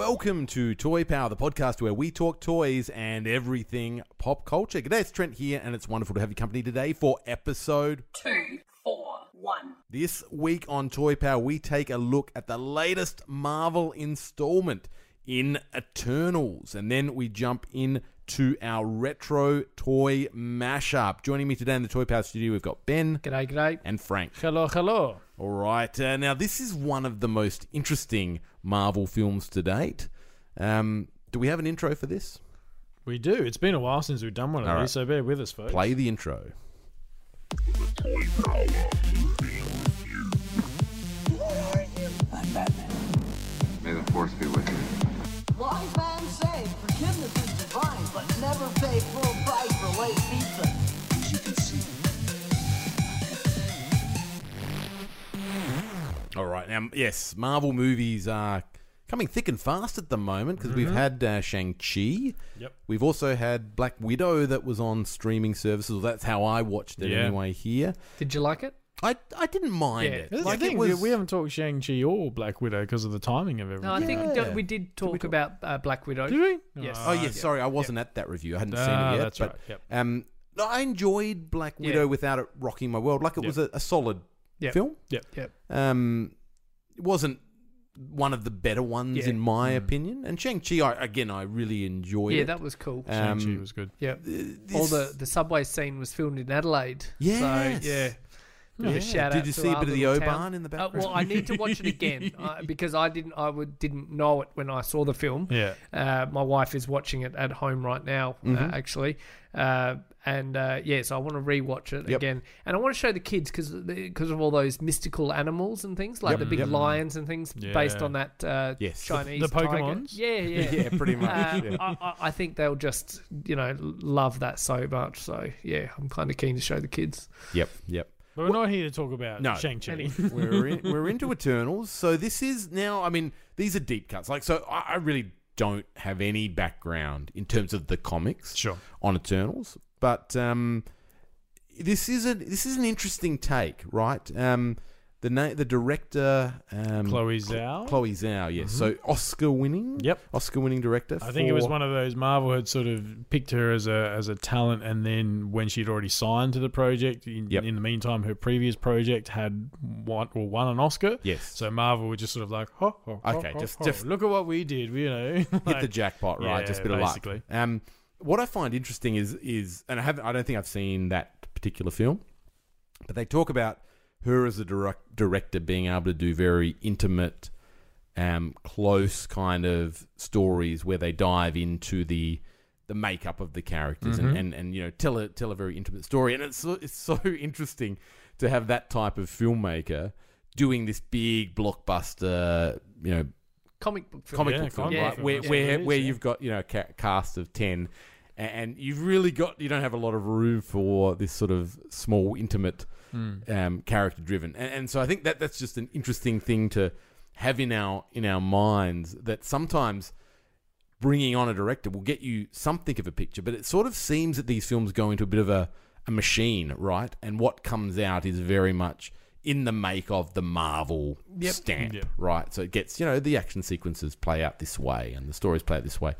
Welcome to Toy Power, the podcast where we talk toys and everything pop culture. G'day, it's Trent here, and it's wonderful to have your company today for episode. two, four, one. This week on Toy Power, we take a look at the latest Marvel installment in Eternals, and then we jump in to our retro toy mashup. Joining me today in the Toy Power studio, we've got Ben G'day, g'day. and Frank. Hello, hello. All right. Uh, now, this is one of the most interesting Marvel films to date. Um, do we have an intro for this? We do. It's been a while since we've done one of All these, right. so bear with us, folks. Play the intro. May the force be with All right. Now, yes, Marvel movies are coming thick and fast at the moment because we've had uh, Shang-Chi. Yep. We've also had Black Widow that was on streaming services. Well, that's how I watched it Yeah. anyway here. Did you like it? I, I didn't mind it. That's Like, the it was- we, we haven't talked Shang-Chi or Black Widow because of the timing of everything. No, I think Yeah. we did talk about uh, Black Widow. Did we? Yes. Oh, yeah. Sorry, I wasn't at that review. I hadn't seen Ah, it yet. that's but, right, yep. Um, no, I enjoyed Black Yeah. Widow without it rocking my world. Like, it Yep. was a, a solid Yep. film. Yep. Yep. Um, it wasn't one of the better ones Yeah. in my opinion. And Shang Chi, I, again, I really enjoyed Yeah, it. that was cool. Um, Shang-Chi was good. yeah. this- All the the subway scene was filmed in Adelaide. Yes. So, yeah. Bit Yeah. shout Did out you to see a bit of the little O-Bahn town. in the Uh, background? well, I need to watch it again uh, because I didn't. I would, didn't know it when I saw the film. Yeah. Uh, my wife is watching it at home right now, Mm-hmm. uh, actually. Uh, and uh, yeah, so I want to rewatch it Yep. again, and I want to show the kids because because of all those mystical animals and things like Yep. the big Yep. lions and things Yeah. based on that uh, Yes. Chinese The- the tiger. Pokemons? Yeah, yeah, yeah, pretty much. Yeah. I, I- I think they'll just you know love that so much. So yeah, I'm kind of keen to show the kids. Yep, yep. But we're not here to talk about No. Shang-Chi. We're in, we're into Eternals. So this is now. I mean, these are deep cuts. Like, so I, I really don't have any background in terms of the comics Sure. on Eternals, but um, this is a this is an interesting take, right? Um, the na- the director um, Chloe Zhao? Chloe Zhao, yes. So Oscar winning. Yep. Oscar winning director. I think it was for- one of those Marvel had sort of picked her as a as a talent, and then when she'd already signed to the project, in, Yep. in the meantime, her previous project had won or won an Oscar. Yes. So Marvel were just sort of like, ho, ho, ho, Okay, ho, just- ho. just- look at what we did. You know, hit the Like, jackpot, right? Yeah, Just a bit of luck. Um, what I find interesting is is, and I haven't, I don't think I've seen that particular film, but they talk about her as a direct, director being able to do very intimate, um, close kind of stories where they dive into the the makeup of the characters Mm-hmm. and, and, and you know tell a tell a very intimate story and it's so, it's so interesting to have that type of filmmaker doing this big blockbuster you know Comic book film. comic Yeah, book film, comic right? book film. Where That's where, what it is, where yeah. you've got you know a ca- cast of ten, and you've really got you don't have a lot of room for this sort of small, intimate, Hmm. um, character driven, and, and so I think that that's just an interesting thing to have in our in our minds that sometimes. Bringing on a director will get you something of a picture, but it sort of seems that these films go into a bit of a, a machine, right? And what comes out is very much in the make of the Marvel Yep. stamp, Yep. right? So it gets, you know, the action sequences play out this way and the stories play out this way.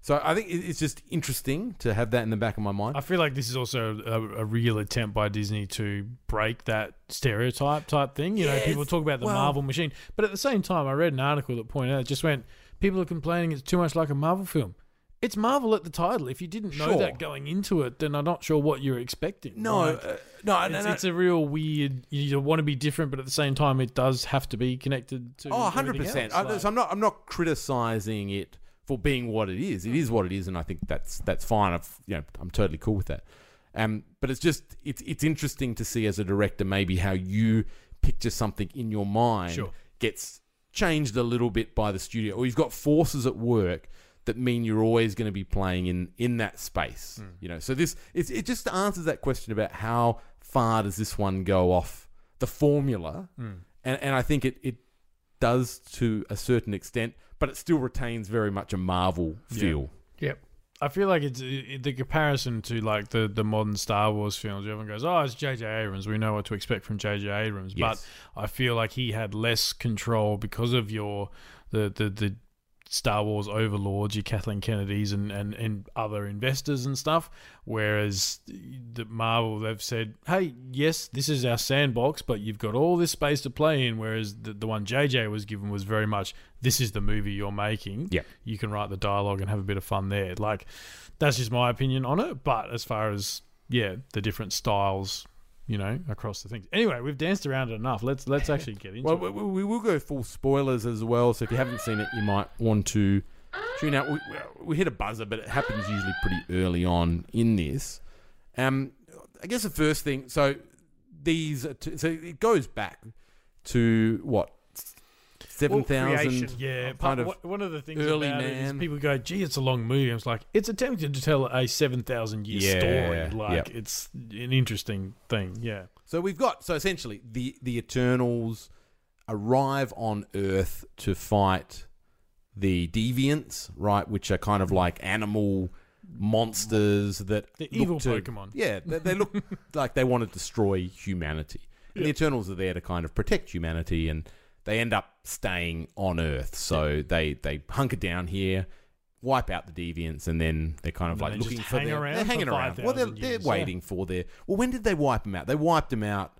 So I think it's just interesting to have that in the back of my mind. I feel like this is also a, a real attempt by Disney to break that stereotype type thing. You know, people talk about the well- Marvel machine, but at the same time, I read an article that pointed out just went people are complaining it's too much like a Marvel film. It's Marvel at the title. If you didn't know Sure. that going into it, then I'm not sure what you're expecting. no, Like, uh, no, it's, and I- it's a real weird. You want to be different, but at the same time, it does have to be connected to. Oh, 100 percent. Like- So I'm not. I'm not criticizing it for being what it is. It is what it is, and I think that's that's fine. I've, you know, I'm totally cool with that. Um, but it's just it's it's interesting to see as a director maybe how you picture something in your mind Sure. gets changed a little bit by the studio, or you've got forces at work that mean you're always going to be playing in in that space. You know, so this it's, it just answers that question about how far does this one go off the formula, and and I think it it does to a certain extent, but it still retains very much a Marvel feel. Yep. I feel like it's it, the comparison to like the, the modern Star Wars films. Everyone goes, "Oh, it's J.J. Abrams. We know what to expect from J.J. Abrams." Yes. But I feel like he had less control because of your the the, the Star Wars overlords, your Kathleen Kennedys and, and, and other investors and stuff. Whereas the Marvel, they've said, "Hey, yes, this is our sandbox, but you've got all this space to play in." Whereas the, the one JJ was given was very much, "This is the movie you're making. Yeah. you can write the dialogue and have a bit of fun there." Like, that's just my opinion on it. But as far as yeah, the different styles, you know, across the things. Anyway, we've danced around it enough. Let's let's actually get into Well, it. Well, we will go full spoilers as well. So if you haven't seen it, you might want to tune out. We, we hit a buzzer, but it happens usually pretty early on in this. Um, I guess the first thing. So these, t- so it goes back to what seven thousand. creation. Yeah, kind part, of one- one of the things early about it is people go, "Gee, it's a long movie." I was like, "It's attempting to tell a seven thousand year Yeah, story. Like, yep. it's an interesting thing." Yeah, So we've got so essentially the the Eternals arrive on Earth to fight the deviants, right? Which are kind of like animal monsters that The evil to- Pokemon. Yeah, they, they look like they want to destroy humanity. And the Eternals are there to kind of protect humanity, and they end up staying on Earth. So they they hunker down here. Wipe out the deviants, and then they're kind of And like looking for their, around They're hanging around. Well, they're, 5,000 they're years, yeah. waiting for their. Well, when did they wipe them out? They wiped them out.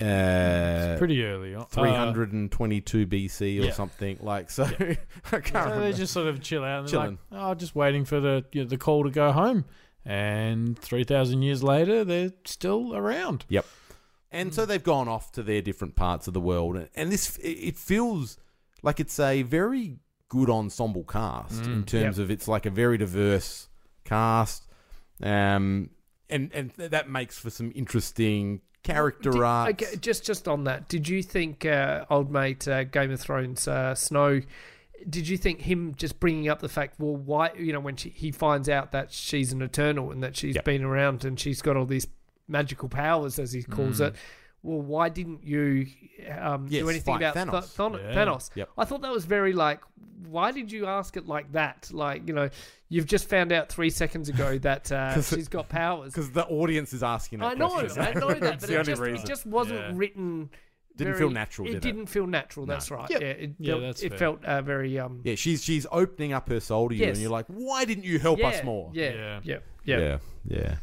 Uh, pretty early. on. Uh, 322 BC or yeah. something like so. I can't so they just sort of chill out and they're like, Chilling. "Oh, just waiting for the you know, the call to go home." And three thousand years later, they're still around. Yep. And so they've gone off to their different parts of the world, and- this it feels like it's a very good ensemble cast in terms of it's like a very diverse cast, um, and and that makes for some interesting character Did- arcs. okay, just just on that, did you think uh, old mate uh, Game of Thrones uh, Snow? Did you think him just bringing up the fact, well, why you know when she, he finds out that she's an eternal and that she's Yep. been around and she's got all these magical powers as he calls it? Well, why didn't you um, Yes, do anything about Thanos. Th- Thon- Yeah. Thanos? Yep. I thought that was very like, why did you ask it like that? Like, you know, you've just found out three seconds ago that uh, 'Cause- she's got powers. because the audience is asking that I know, question. I know that, That's but the it only just, reason. it just wasn't Yeah. written. Didn't very- feel natural, It did didn't feel natural. No. That's right. Yep. Yeah, it Yeah, felt, that's it fair. felt uh, very um. yeah, she's she's opening up her soul to you, Yes. and you're like, why didn't you help yeah, us more? Yeah, Yeah. yeah, yeah. yeah, yeah.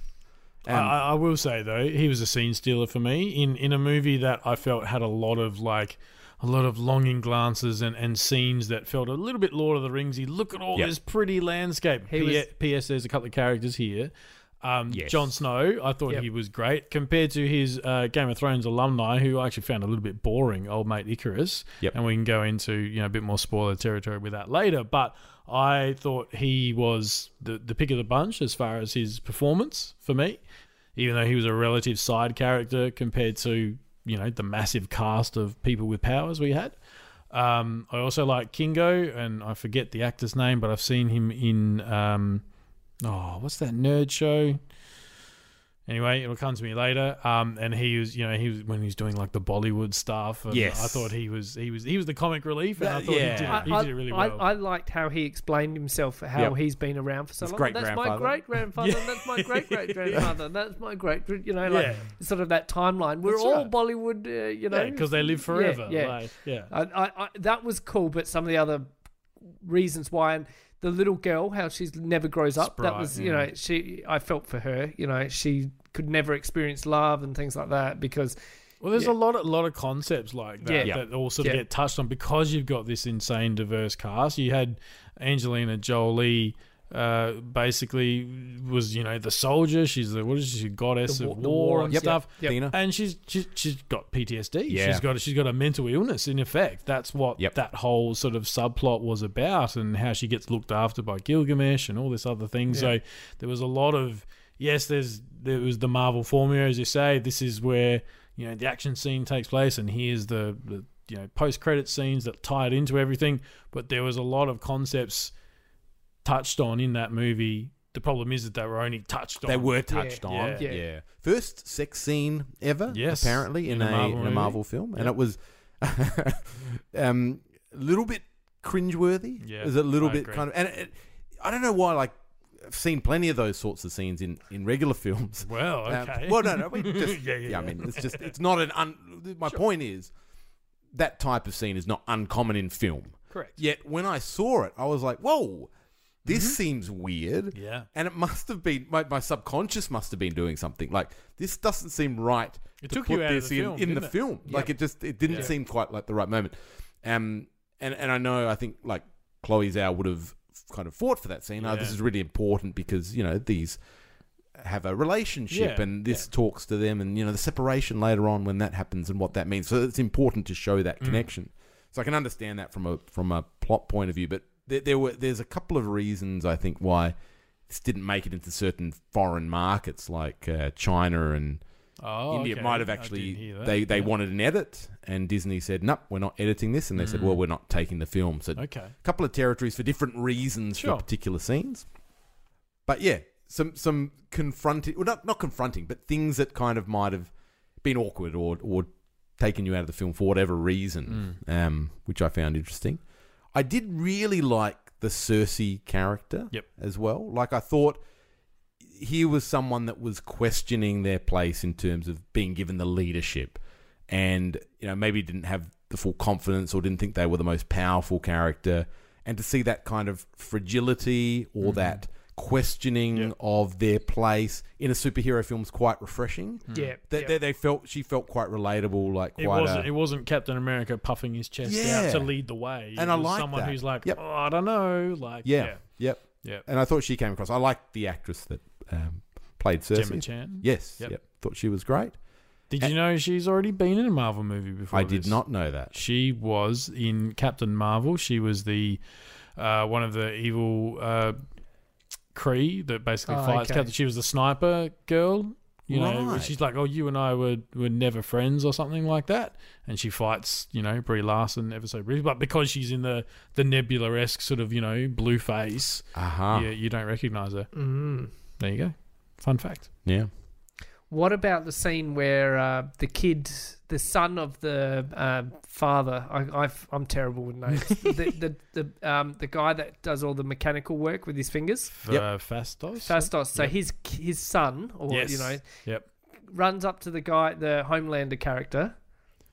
Um, I, I will say though, he was a scene stealer for me in in a movie that I felt had a lot of like a lot of longing glances and, and scenes that felt a little bit Lord of the Ringsy. Look at all Yep. this pretty landscape. He P- was- P.S. There's a couple of characters here. Um, Yes. Jon Snow, I thought Yep. he was great compared to his uh, Game of Thrones alumni, who I actually found a little bit boring. Old mate Ikaris, Yep. and we can go into you know a bit more spoiler territory with that later. But I thought he was the the pick of the bunch as far as his performance for me even though he was a relative side character compared to you know the massive cast of people with powers we had. Um, I also like Kingo, and I forget the actor's name, but I've seen him in um, oh, what's that nerd show? Anyway, it'll come to me later. Um, and he was, you know, he was when he was doing like the Bollywood stuff. And Yes. I thought he was, he was, he was the comic relief, and I That- thought yeah. he did, he I- did it really I- well. I, liked how he explained himself, how Yep. he's been around for so His long. great That's my grandfather. great grandfather. and That's my great great grandfather. and That's my great. You know, like Yeah. sort of that timeline. We're That's all right. Bollywood. Uh, you know, yeah, because they live Yeah, forever. Yeah, like, yeah. I, I, I, that was cool, but some of the other reasons why, and the little girl, how she's never grows up. that Sprite, was, you know, she. I felt for her. You know, she could never experience love and things like that because Well, there's Yeah. a lot of lot of concepts like that Yeah. that all sort of Yeah. get touched on because you've got this insane diverse cast. You had Angelina Jolie, uh, basically was you know the soldier. She's the what is she, goddess The of the war war, and yep, stuff. yep. Thena. And she's she's she's got PTSD. Yeah. She's got she's got a mental illness in effect. That's what Yep. that whole sort of subplot was about, and how she gets looked after by Gilgamesh and all this other thing. So there was a lot of yes. There's there was the Marvel formula, as you say. This is where you know the action scene takes place, and here's the, the you know post credit scenes that tie it into everything. But there was a lot of concepts touched on in that movie. The problem is that they were only touched on. They were touched Yeah. on. Yeah. Yeah. First sex scene ever, Yes. apparently, in, In a a, Marvel in a movie. Marvel film. And it was um, a little bit cringeworthy. Yeah, It was a little I bit agree. kind of. And it, I don't know why, like, I've seen plenty of those sorts of scenes in, in regular films. Well, Um, okay. well, no, no. We just, Yeah, yeah, yeah, I mean, it's just, it's not an. Un, my point is, that type of scene is not uncommon in film. Correct. Yet when I saw it, I was like, whoa, this seems weird. Mm-hmm. Yeah. And it must have been, my, my subconscious must have been doing something. Like, this doesn't seem right It to took put you out of this the in, film, in the it? film. Like, it just, it didn't Yeah. seem quite like the right moment. Um, and, and I know, I think, like, Chloe Zhao would have kind of fought for that scene. Oh, this is really important because, you know, these have a relationship Yeah, and this talks to them and, you know, the separation later on when that happens and what that means. So it's important to show Mm. that connection. So I can understand that from a from a plot point of view, but there, there were there's a couple of reasons I think why this didn't make it into certain foreign markets like uh, China and Oh, India. okay. Might have actually didn't hear that. they they Yeah. wanted an edit, and Disney said, "Nope, we're not editing this," and they said, Mm. "Well, we're not taking the film." So Okay. a couple of territories for different reasons Sure. for particular scenes. But yeah, some some confronting, well, not not confronting, but things that kind of might have been awkward or or taken you out of the film for whatever reason, Mm. um, which I found interesting. I did really like the Sersi character Yep. as well. Like I thought here was someone that was questioning their place in terms of being given the leadership and you know maybe didn't have the full confidence or didn't think they were the most powerful character and to see that kind of fragility or mm-hmm. that questioning. Yep. of their place in a superhero film is quite refreshing Yeah. they, yeah. they, they felt she felt quite relatable like It quite wasn't. a, It wasn't Captain America puffing his chest Yeah. out to lead the way. And it I like someone that. who's like, Yep. oh, I don't know, like yeah, yeah, yep yeah. and I thought she came across I liked the actress that um, played Sersi Gemma Chan. yes Yep. yep thought she was great Did you know she's already been in a Marvel movie before? I did this? not know that She was in Captain Marvel. She was the uh, one of the evil uh, Kree that basically Oh, fights okay. Captain. She was the sniper girl. You know, she's like, "Oh, you and I were were never friends" or something like that. And she fights, you know, Brie Larson ever so briefly, but because she's in the the Nebula esque sort of, you know, blue face, aha yeah, you don't recognize her. Mm. There you go. Fun fact. yeah What about the scene where uh, the kid, the son of the uh, father? I, I've, I'm terrible with names. the the the, um, the guy that does all the mechanical work with his fingers, Yep. Uh, Phastos. Phastos. So Yep. his his son, or Yes. you know, Yep. runs up to the guy, the Homelander character,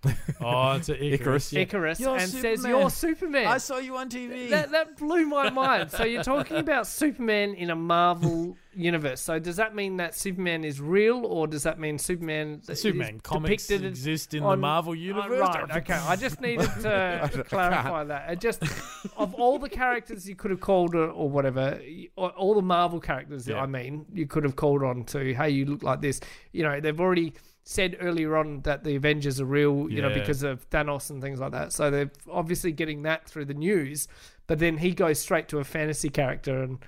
Oh, it's Ikaris. Ikaris, yeah. Ikaris, You're and says, "You're Superman." I saw you on TV. that, that blew my mind. So you're talking about Superman in a Marvel universe. So does that mean that Superman is real, or does that mean Superman? The Superman is comics depicted exist in on- the Marvel universe. Uh, right. Okay. I just needed to clarify that. It just of all the characters you could have called or, or whatever, or all the Marvel characters. Yeah. I mean, you could have called on to, hey, you look like this. You know, they've already said earlier on that the Avengers are real. You know, because of Thanos and things like that. So they're obviously getting that through the news. But then he goes straight to a fantasy character and.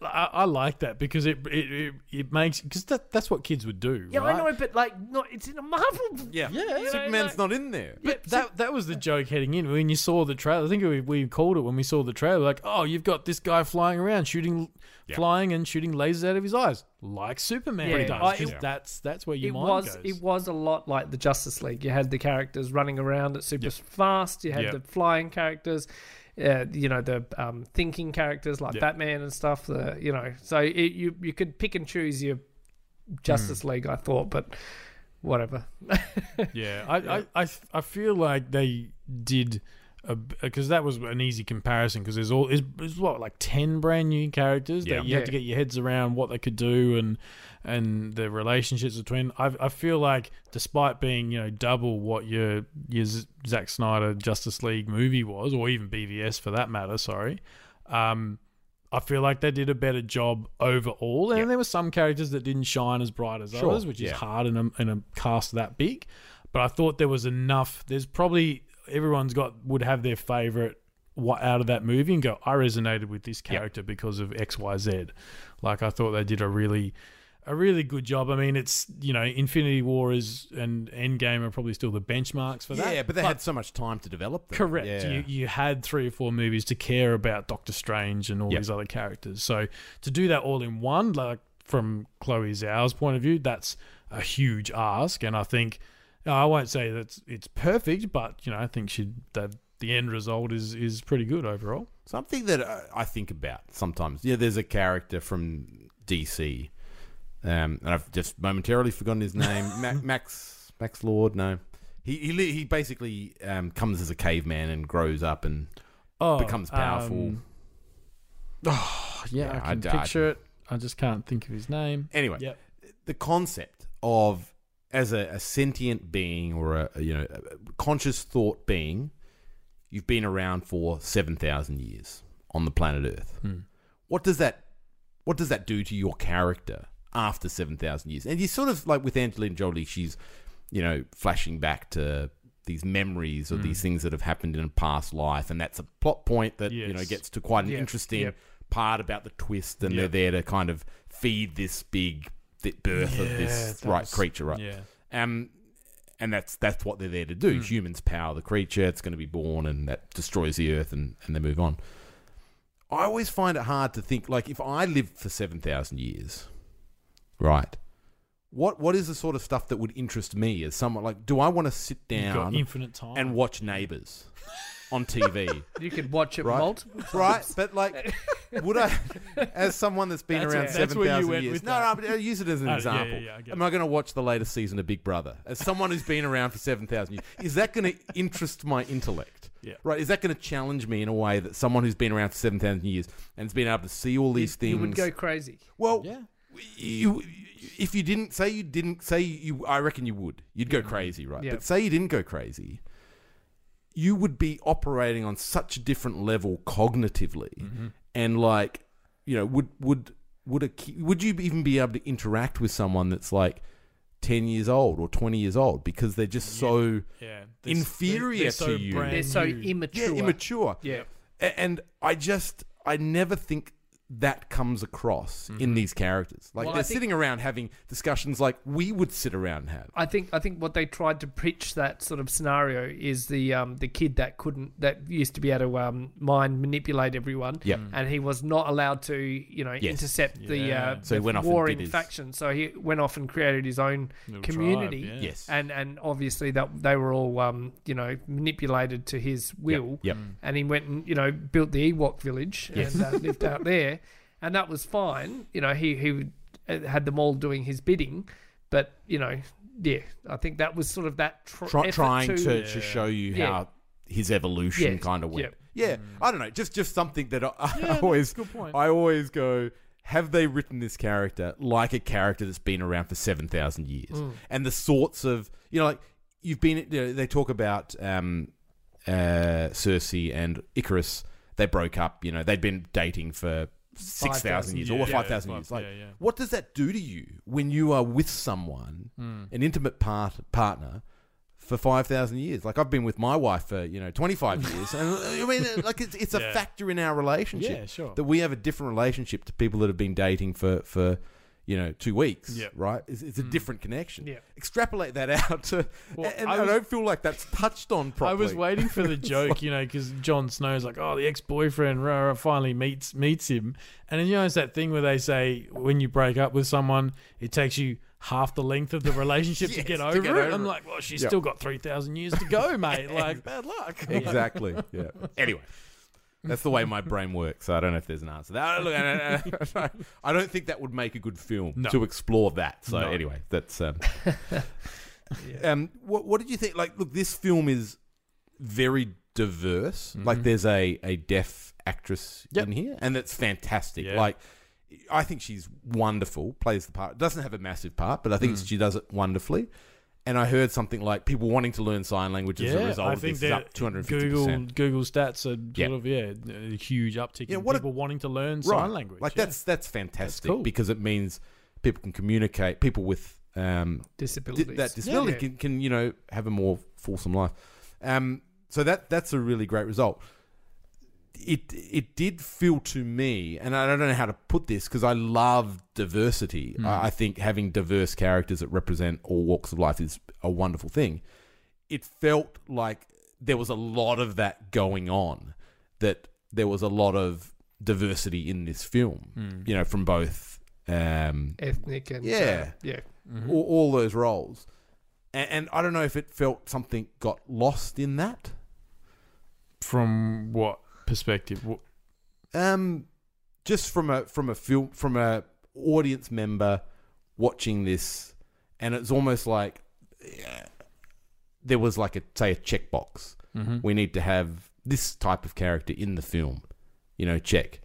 But I, I like that because it it, it, it makes because that, that's what kids would do. Yeah, right? I know, but like, no, it's in a Marvel. yeah Yeah, you know, Superman's like- not in there But that that was the joke heading in when you saw the trailer. I think we, we called it when we saw the trailer. Like, oh, you've got this guy flying around, shooting, flying and shooting lasers out of his eyes, like Superman Yeah, does. I- 'cause it- that's that's where your it mind was goes. it was a lot like the Justice League. You had the characters running around at super fast. You had Yep. the flying characters. Uh, you know the um, thinking characters like Yep. Batman and stuff. The you know so it, you you could pick and choose your Justice Hmm. League. I thought, but whatever. Yeah, I, I, I, I feel like they did because that was an easy comparison because there's all there's, there's what like ten brand new characters Yeah. that you have to get your heads around what they could do and and the relationships between. I, I feel like despite being you know double what your your Zack Snyder Justice League movie was, or even BVS for that matter, sorry. Um, I feel like they did a better job overall, and there were some characters that didn't shine as bright as Sure, others, which is hard in a, in a cast that big. But I thought there was enough. There's probably everyone's got would have their favorite what out of that movie and go. I resonated with this character because of X Y Z. Like I thought they did a really a really good job. I mean, it's you know, Infinity War is and Endgame are probably still the benchmarks for that. Yeah, but they had so much time to develop them. Correct. Yeah. You you had three or four movies to care about Doctor Strange and all Yep. these other characters. So to do that all in one, like from Chloe Zhao's point of view, that's a huge ask. And I think I won't say that it's, it's perfect, but you know, I think she that the end result is is pretty good overall. Something that I- I think about sometimes. Yeah, there's a character from DC, um, and I've just momentarily forgotten his name. Ma- Max Max Lord. No, he he, he basically um, comes as a caveman and grows up and Oh, becomes powerful. um, oh, yeah, Yeah, I I can d- I- picture it. I just can't think of his name. Anyway, Yep. the concept of as a, a sentient being or a, a, you know a conscious thought being, you've been around for seven thousand years on the planet Earth. Hmm. What does that what does that do to your character after seven thousand years? And you sort of like with Angelina Jolie, she's you know flashing back to these memories or hmm. these things that have happened in a past life, and that's a plot point that you know gets to quite an Yeah. interesting Yep. part about the twist, and Yep. they're there to kind of feed this big th- birth of this that right was- creature, right? Yeah. Um, and that's that's what they're there to do. Humans power the creature; it's going to be born, and that destroys the earth, and, and they move on. I always find it hard to think like if I lived for seven thousand years, right? What what is the sort of stuff that would interest me as someone like? Do I want to sit You've got down infinite time. and watch Neighbours on TV? You could watch it Right. multiple right? But like, would I, as someone that's been That's around it. That's seven where you thousand went years? with No, that. no, but I'll use it as an Uh, yeah, example. yeah, yeah, I get Am I going to watch the latest season of Big Brother? As someone who's been around for seven thousand years, is that going to interest my intellect? Yeah. Right? Is that going to challenge me in a way that someone who's been around for seven thousand years and has been able to see all these things? You would go crazy. Well, Yeah. you, if you didn't say you didn't say you, I reckon you would. You'd go crazy, right? Yeah. But say you didn't go crazy, you would be operating on such a different level cognitively, mm-hmm. and like, you know, would would would a ki- would you even be able to interact with someone that's like ten years old or twenty years old because they're just so yeah. inferior they're to so you. brand They're so new. yeah immature. immature. Yeah. And I just, I never think that comes across in these characters. Like Well, they're think- sitting around having discussions like we would sit around and have. I think I think what they tried to pitch that sort of scenario is the um, the kid that couldn't that used to be able to um, mind manipulate everyone, Yep. and he was not allowed to you know Yes. intercept the, uh, So he the went off and warring did his- faction. So he went off and created his own Little community. tribe, yeah. Yes. And and obviously that they were all um, you know manipulated to his will. Yep. And he went and you know built the Ewok village Yes. and uh, lived out there, and that was fine. You know he he uh, had them all doing his bidding, but you know yeah, I think that was sort of that tr- Try, trying to, to, to show you Yeah. how his evolution Yeah. kind of went. Yeah, I don't know. Just just something that I, I Yeah, always good point. I always go. Have they written this character like a character that's been around for seven thousand years? Mm. And the sorts of you know, like you've been. You know, they talk about um, uh, Sersi and Ikaris. They broke up. You know, they'd been dating for six thousand years yeah, or yeah, five thousand five- years. Like, yeah, yeah. what does that do to you when you are with someone, Hmm. an intimate part partner? For five thousand years, like I've been with my wife for you know twenty five years, and uh, I mean, like it's it's a factor in our relationship Yeah, sure. that we have a different relationship to people that have been dating for for you know two weeks, Yep. right? It's, it's a hmm. different connection. Yeah. Extrapolate that out to, Well, and I I, don't feel like that's touched on properly. I was waiting for the joke, you know, because Jon Snow's like, oh, the ex boyfriend rah, rah, finally meets meets him, and then you know it's that thing where they say when you break up with someone, it takes you half the length of the relationship to Yes, get to over get it. over I'm it. like, well, she's Yeah. still got three thousand years to go, mate. Like, bad luck. exactly. Yeah. Anyway. That's the way my brain works. So I don't know if there's an answer. That, I, don't think that would make a good film No. to explore that. So No. anyway, that's um, um what what did you think? Like, look, this film is very diverse. Like, there's a a deaf actress Yep. in here, and that's fantastic. Yeah. Like, I think she's wonderful. Plays the part. Doesn't have a massive part, but I think she does it wonderfully. And I heard something like people wanting to learn sign language as a result I of think this is that up 250 Google percent. Google stats are sort Yeah. of yeah a huge uptick Yeah, in what a- people wanting to learn sign language. Like yeah. that's that's fantastic cool. because it means people can communicate. People with um, di- disabilities. that disability Yeah. can, can you know have a more fulsome life. Um, so that that's a really great result. It it did feel to me, and I don't know how to put this because I love diversity. I, I think having diverse characters that represent all walks of life is a wonderful thing. It felt like there was a lot of that going on. That there was a lot of diversity in this film. You know, from both. Um, ethnic and Yeah. uh, yeah. all, all those roles. And, and I don't know if it felt something got lost in that. From what perspective? Um, just from a from a film from a audience member watching this, and it's almost like yeah, there was like a say a checkbox. We need to have this type of character in the film, you know, check.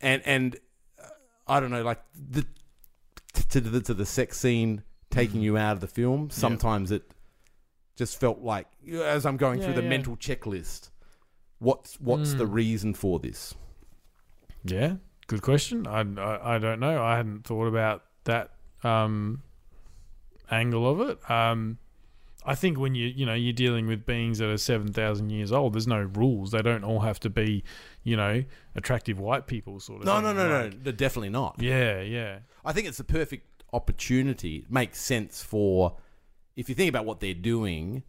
And and uh, I don't know, like the to the to the sex scene taking you out of the film. Sometimes it just felt like as I'm going through the yeah. mental checklist. What's what's the reason for this? Yeah, good question. I, I, I don't know. I hadn't thought about that um, angle of it. Um, I think when you you know you're dealing with beings that are seven thousand years old, there's no rules. They don't all have to be you know attractive white people sort of. No, thing. no, no, no, They're definitely not. Yeah, yeah, I think it's the perfect opportunity. It makes sense for if you think about what they're doing,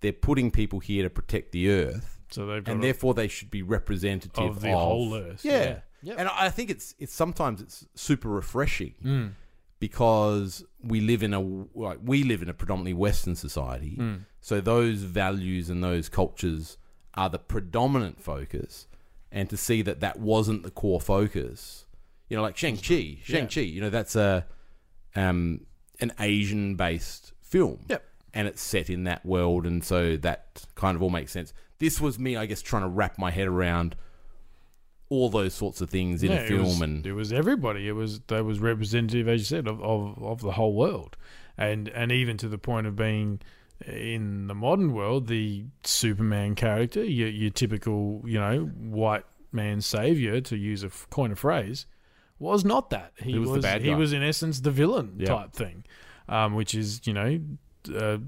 they're putting people here to protect the earth, So they've got and a- therefore they should be representative Of the whole earth, Yeah, yeah. and I think it's it's sometimes it's super refreshing Mm. because we live in a like we live in a predominantly Western society, Mm. so those values and those cultures are the predominant focus, and to see that that wasn't the core focus, you know, like Shang Chi, Shang Chi, you know, that's a um an Asian based film, Yep. and it's set in that world, and so that kind of all makes sense. This was me, I guess, trying to wrap my head around all those sorts of things in Yeah, a it film, was, and it was everybody. It was that was representative, as you said, of, of, of the whole world, and and even to the point of being in the modern world, the Superman character, your, your typical, you know, white man savior, to use a f- coin of phrase, was not that. He, He was the bad He was in essence the villain Yeah. type thing, um, which is you know. Uh,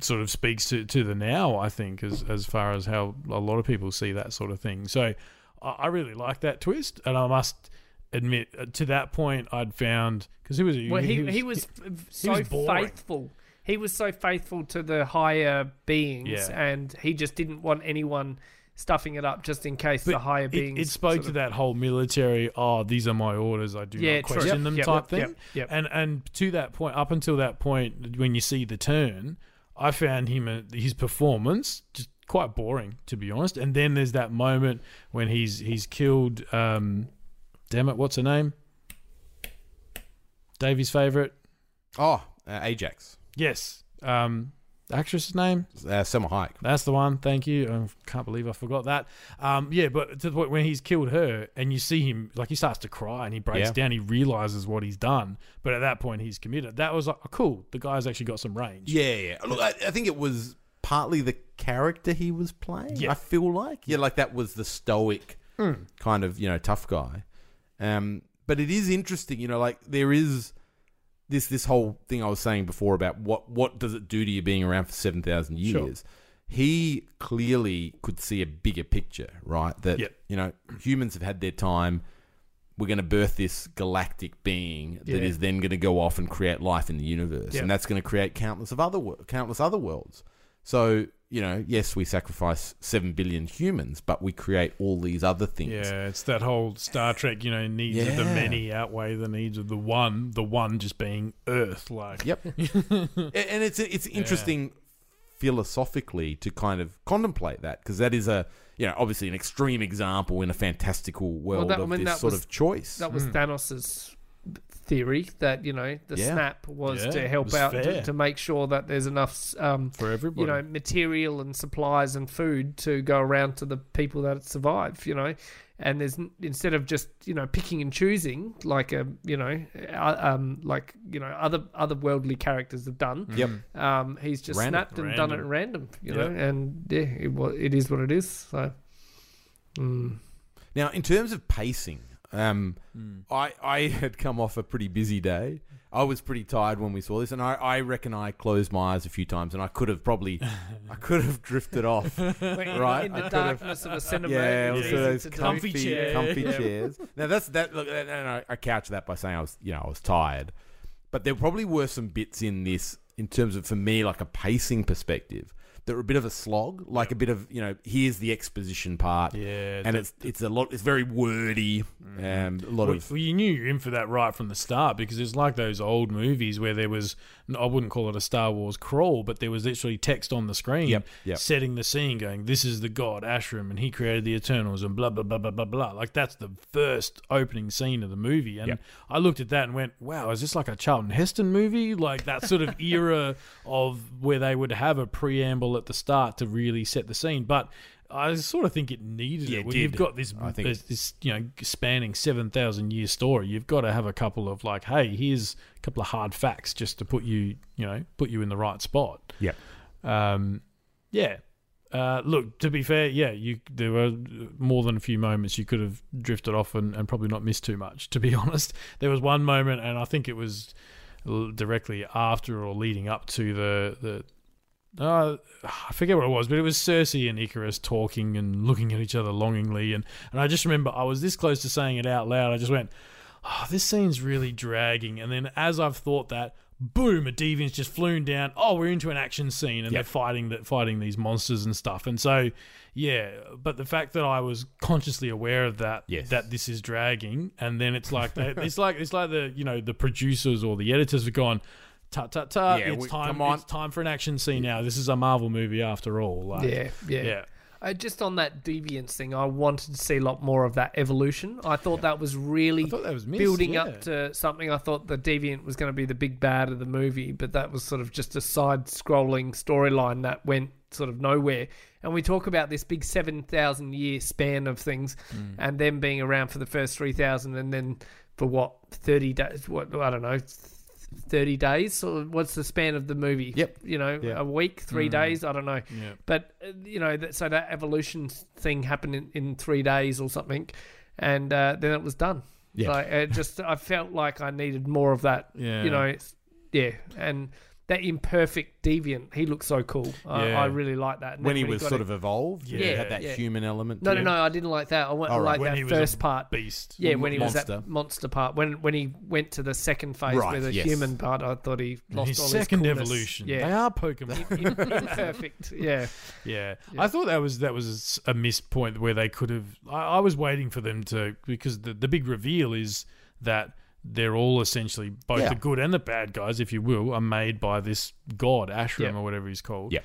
sort of speaks to, to the now, I think, as as far as how a lot of people see that sort of thing. So I, I really like that twist, and I must admit, uh, to that point, I'd found because he was Well, he he was, so was faithful. He was so faithful to the higher beings, Yeah. and he just didn't want anyone stuffing it up just in case the higher beings. it spoke to of- that whole military. Oh, these are my orders. I do Yeah, not question Yep, them yep, type yep, thing. yep. And and to that point, up until that point, when you see the turn, I found him his performance just quite boring, to be honest. And then there's that moment when he's he's killed. Um, damn it, what's her name? Davey's favorite. oh, uh, Ajak, Yes. Um, actress's name. uh, Salma Hayek. That's the one. Thank you. I can't believe I forgot that. Um, yeah, but to the point when he's killed her, and you see him like he starts to cry and he breaks Yeah. down. He realizes what he's done, but at that point he's committed. That was like, oh, cool. The guy's actually got some range. Yeah, yeah. Look, I, I think it was partly the character he was playing. Yeah. I feel like, yeah, like that was the stoic Hmm. kind of you know tough guy. Um, but it is interesting, you know, like there is this this whole thing I was saying before about what what does it do to you being around for seven thousand years. He clearly could see a bigger picture, right? That Yep. you know humans have had their time. We're going to birth this galactic being that Yeah. is then going to go off and create life in the universe, Yep. and that's going to create countless of other countless other worlds. So you know, yes, we sacrifice seven billion humans, but we create all these other things. Yeah, it's that whole Star Trek, you know, needs of the many outweigh the needs of the one. The one just being Earth, like Yep. And it's it's interesting philosophically to kind of contemplate that because that is a you know obviously an extreme example in a fantastical world that- I of mean, this sort was- of choice. That was hmm. Thanos's theory that you know the Yeah. snap was Yeah, to help was out to, to make sure that there's enough um, for everybody. you know material and supplies and food to go around to the people that survive you know and there's instead of just you know picking and choosing like a you know uh, um like you know other other worldly characters have done Yep. um he's just Random. snapped and done it Random. random you Yeah. know and yeah it, wa- it is what it is so mm. Now, in terms of pacing, um, Hmm. I I had come off a pretty busy day. I was pretty tired when we saw this, and I, I reckon I closed my eyes a few times, and I could have probably, I could have drifted off. right, in I the have- darkness of a cinema. Yeah, it was it's one of easy those comfy, Comfy chair. comfy Yeah. chairs. Now that's that. Look, and I, I couch that by saying I was, you know, I was tired, but there probably were some bits in this, in terms of for me, like a pacing perspective, that were a bit of a slog, like a bit of, you know, here's the exposition part, Yeah, and it's it's a lot, it's very wordy, and a lot Well, of well, you knew you're in for that right from the start because it's like those old movies where there was, I wouldn't call it a Star Wars crawl, but there was literally text on the screen Yep, yep. setting the scene going, this is the god Arishem and he created the Eternals and blah, blah, blah, blah, blah, blah. Like that's the first opening scene of the movie. And Yep. I looked at that and went, wow, is this like a Charlton Heston movie? Like that sort of era of where they would have a preamble at the start to really set the scene. But I sort of think it needed Yeah, it. it When you've got this, I think this, this, you know, spanning seven thousand year story, you've got to have a couple of like, hey, here's a couple of hard facts just to put you, you know, put you in the right spot. yeah. Um, yeah. Uh, look, to be fair, yeah, you there were more than a few moments you could have drifted off and, and probably not missed too much. To be honest, there was one moment, and I think it was directly after or leading up to the the. Uh, I forget what it was, but it was Sersi and Ikaris talking and looking at each other longingly, and, and I just remember I was this close to saying it out loud. I just went, "Oh, this scene's really dragging." And then as I've thought that, boom, a deviant's just flown down. Oh, we're into an action scene, and they're fighting that fighting these monsters and stuff. And so, yeah, but the fact that I was consciously aware of that, Yes. that this is dragging, and then it's like it's like it's like the you know the producers or the editors have gone. Tut tut tut! Yeah, it's we- time. on." It's time for an action scene now. This is a Marvel movie after all. Like, Yeah, yeah. yeah. Uh, just on that deviance thing, I wanted to see a lot more of that evolution. I thought that was really that was missed, building yeah. up to something. I thought the deviant was going to be the big bad of the movie, but that was sort of just a side-scrolling storyline that went sort of nowhere. And we talk about this big seven thousand year span of things, Mm. and them being around for the first three thousand, and then for what thirty days? What I don't know. 30 days so what's the span of the movie Yep. you know Yeah. a week three days i don't know Yeah. but uh, you know, that, so that evolution thing happened in, in three days or something, and uh, then it was done. Yeah. like, it just I felt like I needed more of that. Yeah. you know, yeah, and that imperfect deviant, he looked so cool. I, Yeah. I really like that. And When then he was got sort it- of evolved, yeah, Yeah, had that yeah. human element. no, to no, him. no, I didn't like that. I went Oh, right. like When that he was a first part. Beast. Yeah, when he was monster. that monster part. When when he went to the second phase Right, with the yes. human part, I thought he lost his all second his coolness. evolution. Yeah, They are Pokemon. imperfect. Yeah, Yeah. I thought that was that was a missed point where they could have. I, I was waiting for them to because the the big reveal is that they're all essentially both Yeah. the good and the bad guys, if you will, are made by this god Arishem Yeah. or whatever he's called. Yeah.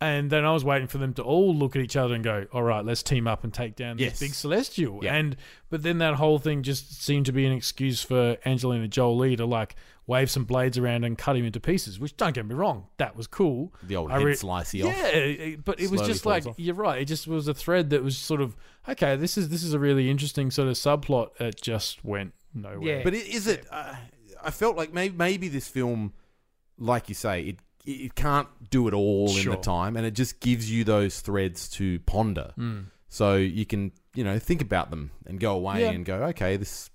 And then I was waiting for them to all look at each other and go, "All right, let's team up and take down Yes. this big celestial." Yeah. And but then that whole thing just seemed to be an excuse for Angelina Jolie to like wave some blades around and cut him into pieces. Which don't get me wrong, that was cool. The old head re- slicey off. Yeah, but it was just like off. you're right. It just was a thread that was sort of okay. This is this is a really interesting sort of subplot. It just went nowhere. Yeah. But i- is it? Uh, I felt like maybe maybe this film, like you say, it it can't do it all in the time, and it just gives you those threads to ponder. So you can you know think about them and go away Yeah. and go, okay, this.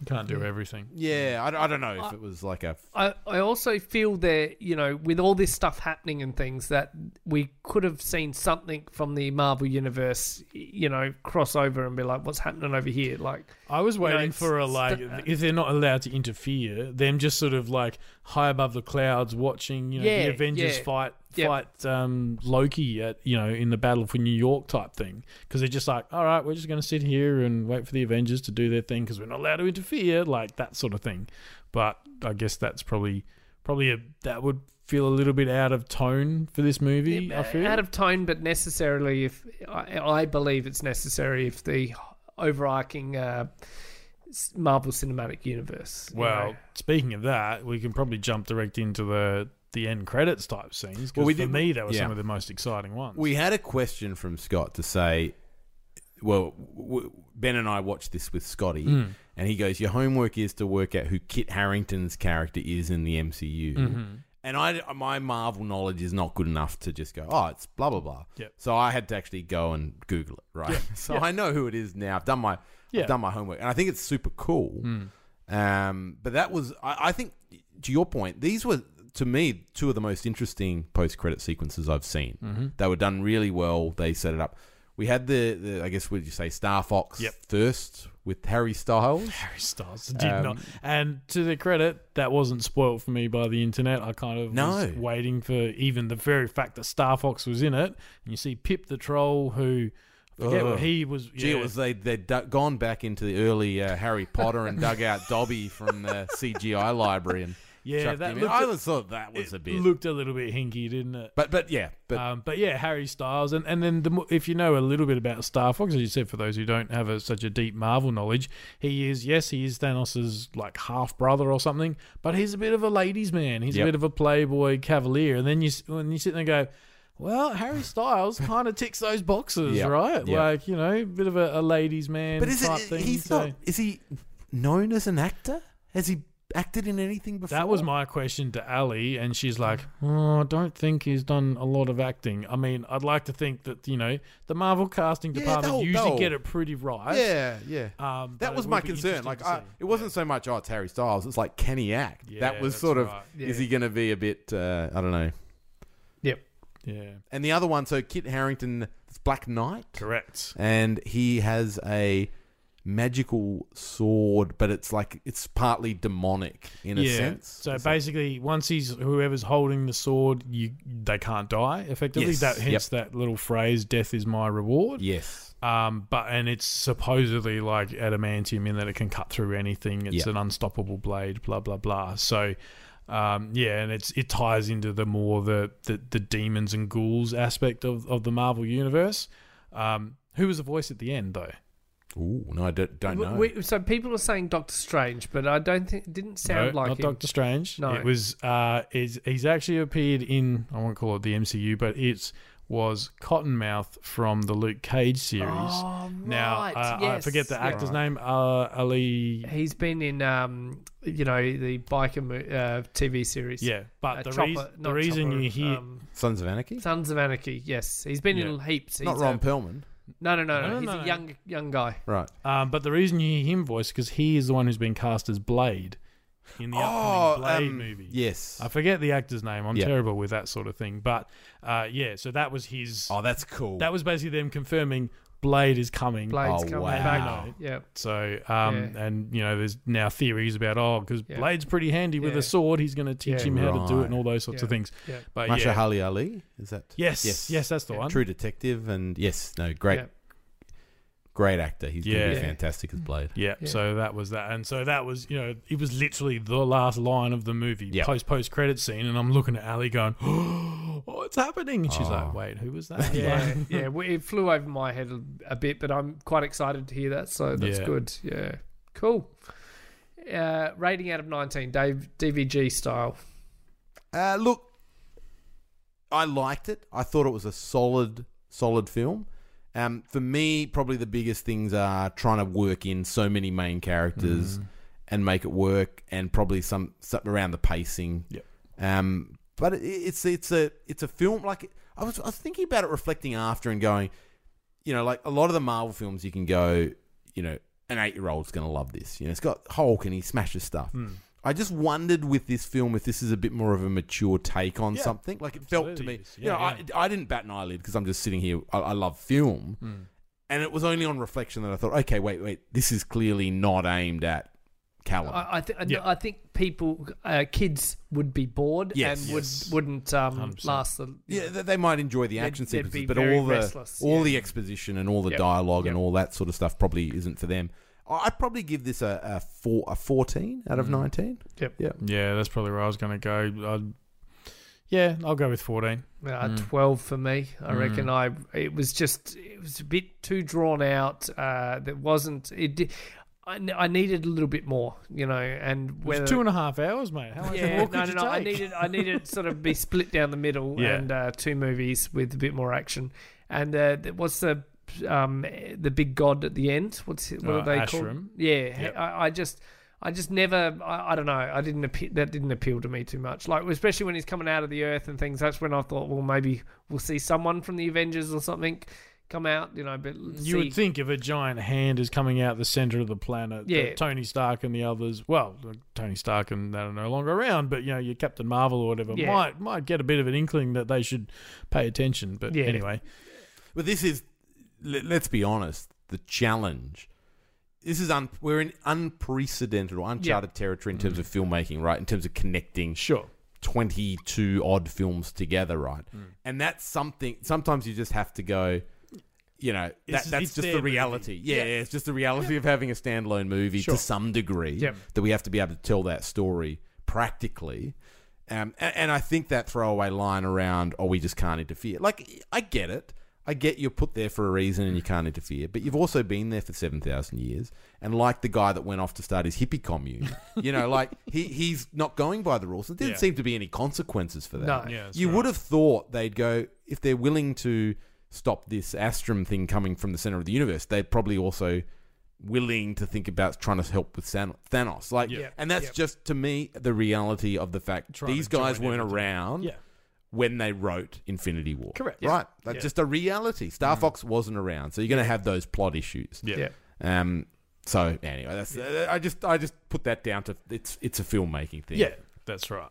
You can't do everything. Yeah, I, I don't know if it was like a. I, I also feel that, you know, with all this stuff happening and things, that we could have seen something from the Marvel Universe, you know, cross over and be like, what's happening over here? Like, I was know, waiting it's- for a like the- uh, if they're not allowed to interfere, them just sort of like high above the clouds watching, you know, Yeah, the Avengers yeah. fight Yep. fight um, Loki at you know in the battle for New York type thing because they're just like, all right, we're just going to sit here and wait for the Avengers to do their thing because we're not allowed to interfere, like that sort of thing. But I guess that's probably probably a that would feel a little bit out of tone for this movie. I feel out of tone, but necessarily if I, I believe it's necessary if the overarching uh, Marvel Cinematic Universe. Well, know. speaking of that, we can probably jump direct into the the end credits type scenes. Well, we for did- me, that was yeah. some of the most exciting ones. We had a question from Scott to say, well, w- Ben and I watched this with Scotty, Hmm. and he goes, "Your homework is to work out who Kit Harington's character is in the MCU." Mm-hmm. And I, my Marvel knowledge is not good enough to just go, "Oh, it's blah blah blah." Yep. So I had to actually go and Google it, right? So I know who it is now. I've done my. I've done my homework, and I think it's super cool. Um, but that was, I, I think, to your point, these were to me two of the most interesting post-credit sequences I've seen. Mm-hmm. They were done really well. They set it up. We had the, the I guess would you say Star Fox Yep. first with Harry Styles. Harry Styles did Um, not. And to their credit, that wasn't spoilt for me by the internet. I kind of was No. waiting for even the very fact that Star Fox was in it. And you see Pip the Troll, who I forget he was. Gee, yeah. it was they they'd du- gone back into the early uh, Harry Potter and dug out Dobby from the CGI library and yeah, that looked, I always thought that was a bit, looked a little bit hinky, didn't it? but but yeah, but um, but yeah, Harry Styles, and and then the, if you know a little bit about Starfox, as you said, for those who don't have a, such a deep Marvel knowledge, he is yes, he is Thanos's like half brother or something, but he's a bit of a ladies' man. He's Yep. a bit of a playboy cavalier, and then you when you sit there and go. Well, Harry Styles kind of ticks those boxes, Yep. right? Yep. Like you know, a bit of a, a ladies' man but is type it thing. he's so- not? Is he known as an actor? Has he acted in anything before? That was my question to Ali, and she's like, "Oh, I don't think he's done a lot of acting. I mean, I'd like to think that you know the Marvel casting Yeah, department they'll- usually they'll- get it pretty right. Yeah, yeah. Um, that but was it my be concern. interesting Like, to I, see. it wasn't so much, oh, it's Harry Styles. It's like, can he act? Yeah, that was that's sort of, right. is he going to be a bit, uh, I don't know. Yep. Yeah, And the other one, so Kit Harington, it's Black Knight. correct. and he has a magical sword, but it's like it's partly demonic in a yeah. sense. So like- basically, once he's whoever's holding the sword, you they can't die. Effectively, Yes. that hence Yep. that little phrase, "Death is my reward." yes, Um, but and it's supposedly like adamantium in that it can cut through anything. It's Yeah. an unstoppable blade. Blah blah blah. So, um, yeah, and it's it ties into the more the the, the demons and ghouls aspect of, of the Marvel universe. Um, who was the voice at the end though? Ooh, no, I don't, don't know. We- so people are saying Doctor Strange, but I don't think it didn't sound no, like not him. Doctor Strange. No. it was. Uh, is he's actually appeared in I won't call it the MCU, but it was Cottonmouth from the Luke Cage series. Oh, Now right, uh, I forget the yeah. actor's name. Uh, Ali. He's been in, um, you know, the biker mo- uh, TV series. Yeah, but Uh, the, Chopper- reason the reason Chopper, you hear um, Sons of Anarchy, Sons of Anarchy. Yes, he's been in Yeah. heaps. not Ron a- Perlman, No, no, no, no. No, no, He's no, a no. young, young guy. right? Um, but the reason you hear him voice because he is the one who's been cast as Blade in the upcoming Blade um, movie. Yes. I forget the actor's name. I'm Yeah. terrible with that sort of thing. But uh, yeah, so that was his. oh, that's cool. that was basically them confirming Blade is coming. Blade's Oh, coming wow. back. Yeah. So, um, Yeah. and you know, there's now theories about oh, because Yeah. Blade's pretty handy with Yeah. a sword, he's going to teach Yeah. him how to do it and all Right. those sorts of things. Yeah. But Masha yeah, Ali Ali. Is that? yes, yes, that's the Yeah. one. True Detective, and yes, no, great, Yeah. Great actor. He's going to Yeah. be fantastic as Blade. Yeah, Yeah. so that was that, and so that was you know it was literally the last line of the movie, Yeah. post post credit scene, and I'm looking at Ali going, "Oh, it's happening," and she's Oh. like, "Wait, who was that?" Yeah, yeah. we- It flew over my head a, a bit, but I'm quite excited to hear that. So that's Yeah. good. Yeah, cool. Uh, rating out of 19, Dave DVG style. Uh, look, I liked it. I thought it was a solid, solid film. Um, for me, probably the biggest things are trying to work in so many main characters Mm. and make it work, and probably some something around the pacing. Yep. Um, but it, it's it's a it's a film like I was I was thinking about it, reflecting after, and going, you know, like a lot of the Marvel films, you can go, you know, an eight year old's going to love this. You know, it's got Hulk and he smashes stuff. Hmm. I just wondered with this film if this is a bit more of a mature take on Yeah, something. Like it felt to absolutely me, is. you know, Yeah, I, I didn't bat an eyelid because I'm just sitting here. I, I love film, Hmm. and it was only on reflection that I thought, okay, wait, wait, this is clearly not aimed at Callum. I, I, th- Yeah. I think people, uh, kids would be bored Yes. and would Yes. wouldn't um, 100%. last the. yeah, they, they might enjoy the action they'd sequences, but very all the restless, all yeah. the exposition and all the Yep. dialogue and Yep. all that sort of stuff probably isn't for them. I- I'd probably give this a, a four a fourteen out of Mm. nineteen. Yep. Yeah. Yeah, that's probably where I was going to go. I'd, yeah, I'll go with 14. Uh, Mm. 12 for me. I Mm. reckon I it was just it was a bit too drawn out. Uh, that wasn't it. Did, I, I needed a little bit more, you know, and It whether was two and a half hours, mate. How much yeah, more no, could no, you no. I needed, I needed sort of be split down the middle Yeah. and uh, two movies with a bit more action. And uh, th- what's the um the big god at the end? What's it, what Uh, are they Arishem. called? Yeah, Yep. I, I just. I just never, I, I don't know, I didn't appeal, that didn't appeal to me too much. Like, especially when he's coming out of the earth and things, that's when I thought, well, maybe we'll see someone from the Avengers or something come out. You know, but You see- would think if a giant hand is coming out the center of the planet, that Yeah. Tony Stark and the others, well, Tony Stark and that are no longer around, but you know, your Captain Marvel or whatever Yeah. might might get a bit of an inkling that they should pay attention. But Yeah. anyway, But this is, let, let's be honest, the challenge. This is un, we're in unprecedented or uncharted territory in terms of filmmaking, right? In terms of connecting sure. 22 odd films together, right? Hmm. And that's something, sometimes you just have to go, you know, that, that's just the reality. Yeah, Yeah. it's just the reality of having a standalone movie Sure. to some degree Yep. that we have to be able to tell that story practically. Um, and, and I think that throwaway line around, oh, we just can't interfere. Like, I get it. I get you're put there for a reason and you can't interfere, but you've also been there for 7,000 years. And like the guy that went off to start his hippie commune, you know, like he, he's not going by the rules. There didn't Yeah. seem to be any consequences for that. No. Yeah, you right. would have thought they'd go, if they're willing to stop this Arishem thing coming from the center of the universe, they'd probably also willing to think about trying to help with Thanos. Like, Yeah. and that's Yep. just to me the reality of the fact Trying these guys weren't everything. around Yeah. When they wrote Infinity War. Correct. Right. That's Yeah. Mm. just a reality. Starfox wasn't around, so you're going to have those plot issues. Yeah. yeah. Um. So anyway, that's uh, I just I just put that down to it's it's a filmmaking thing. Yeah, that's right.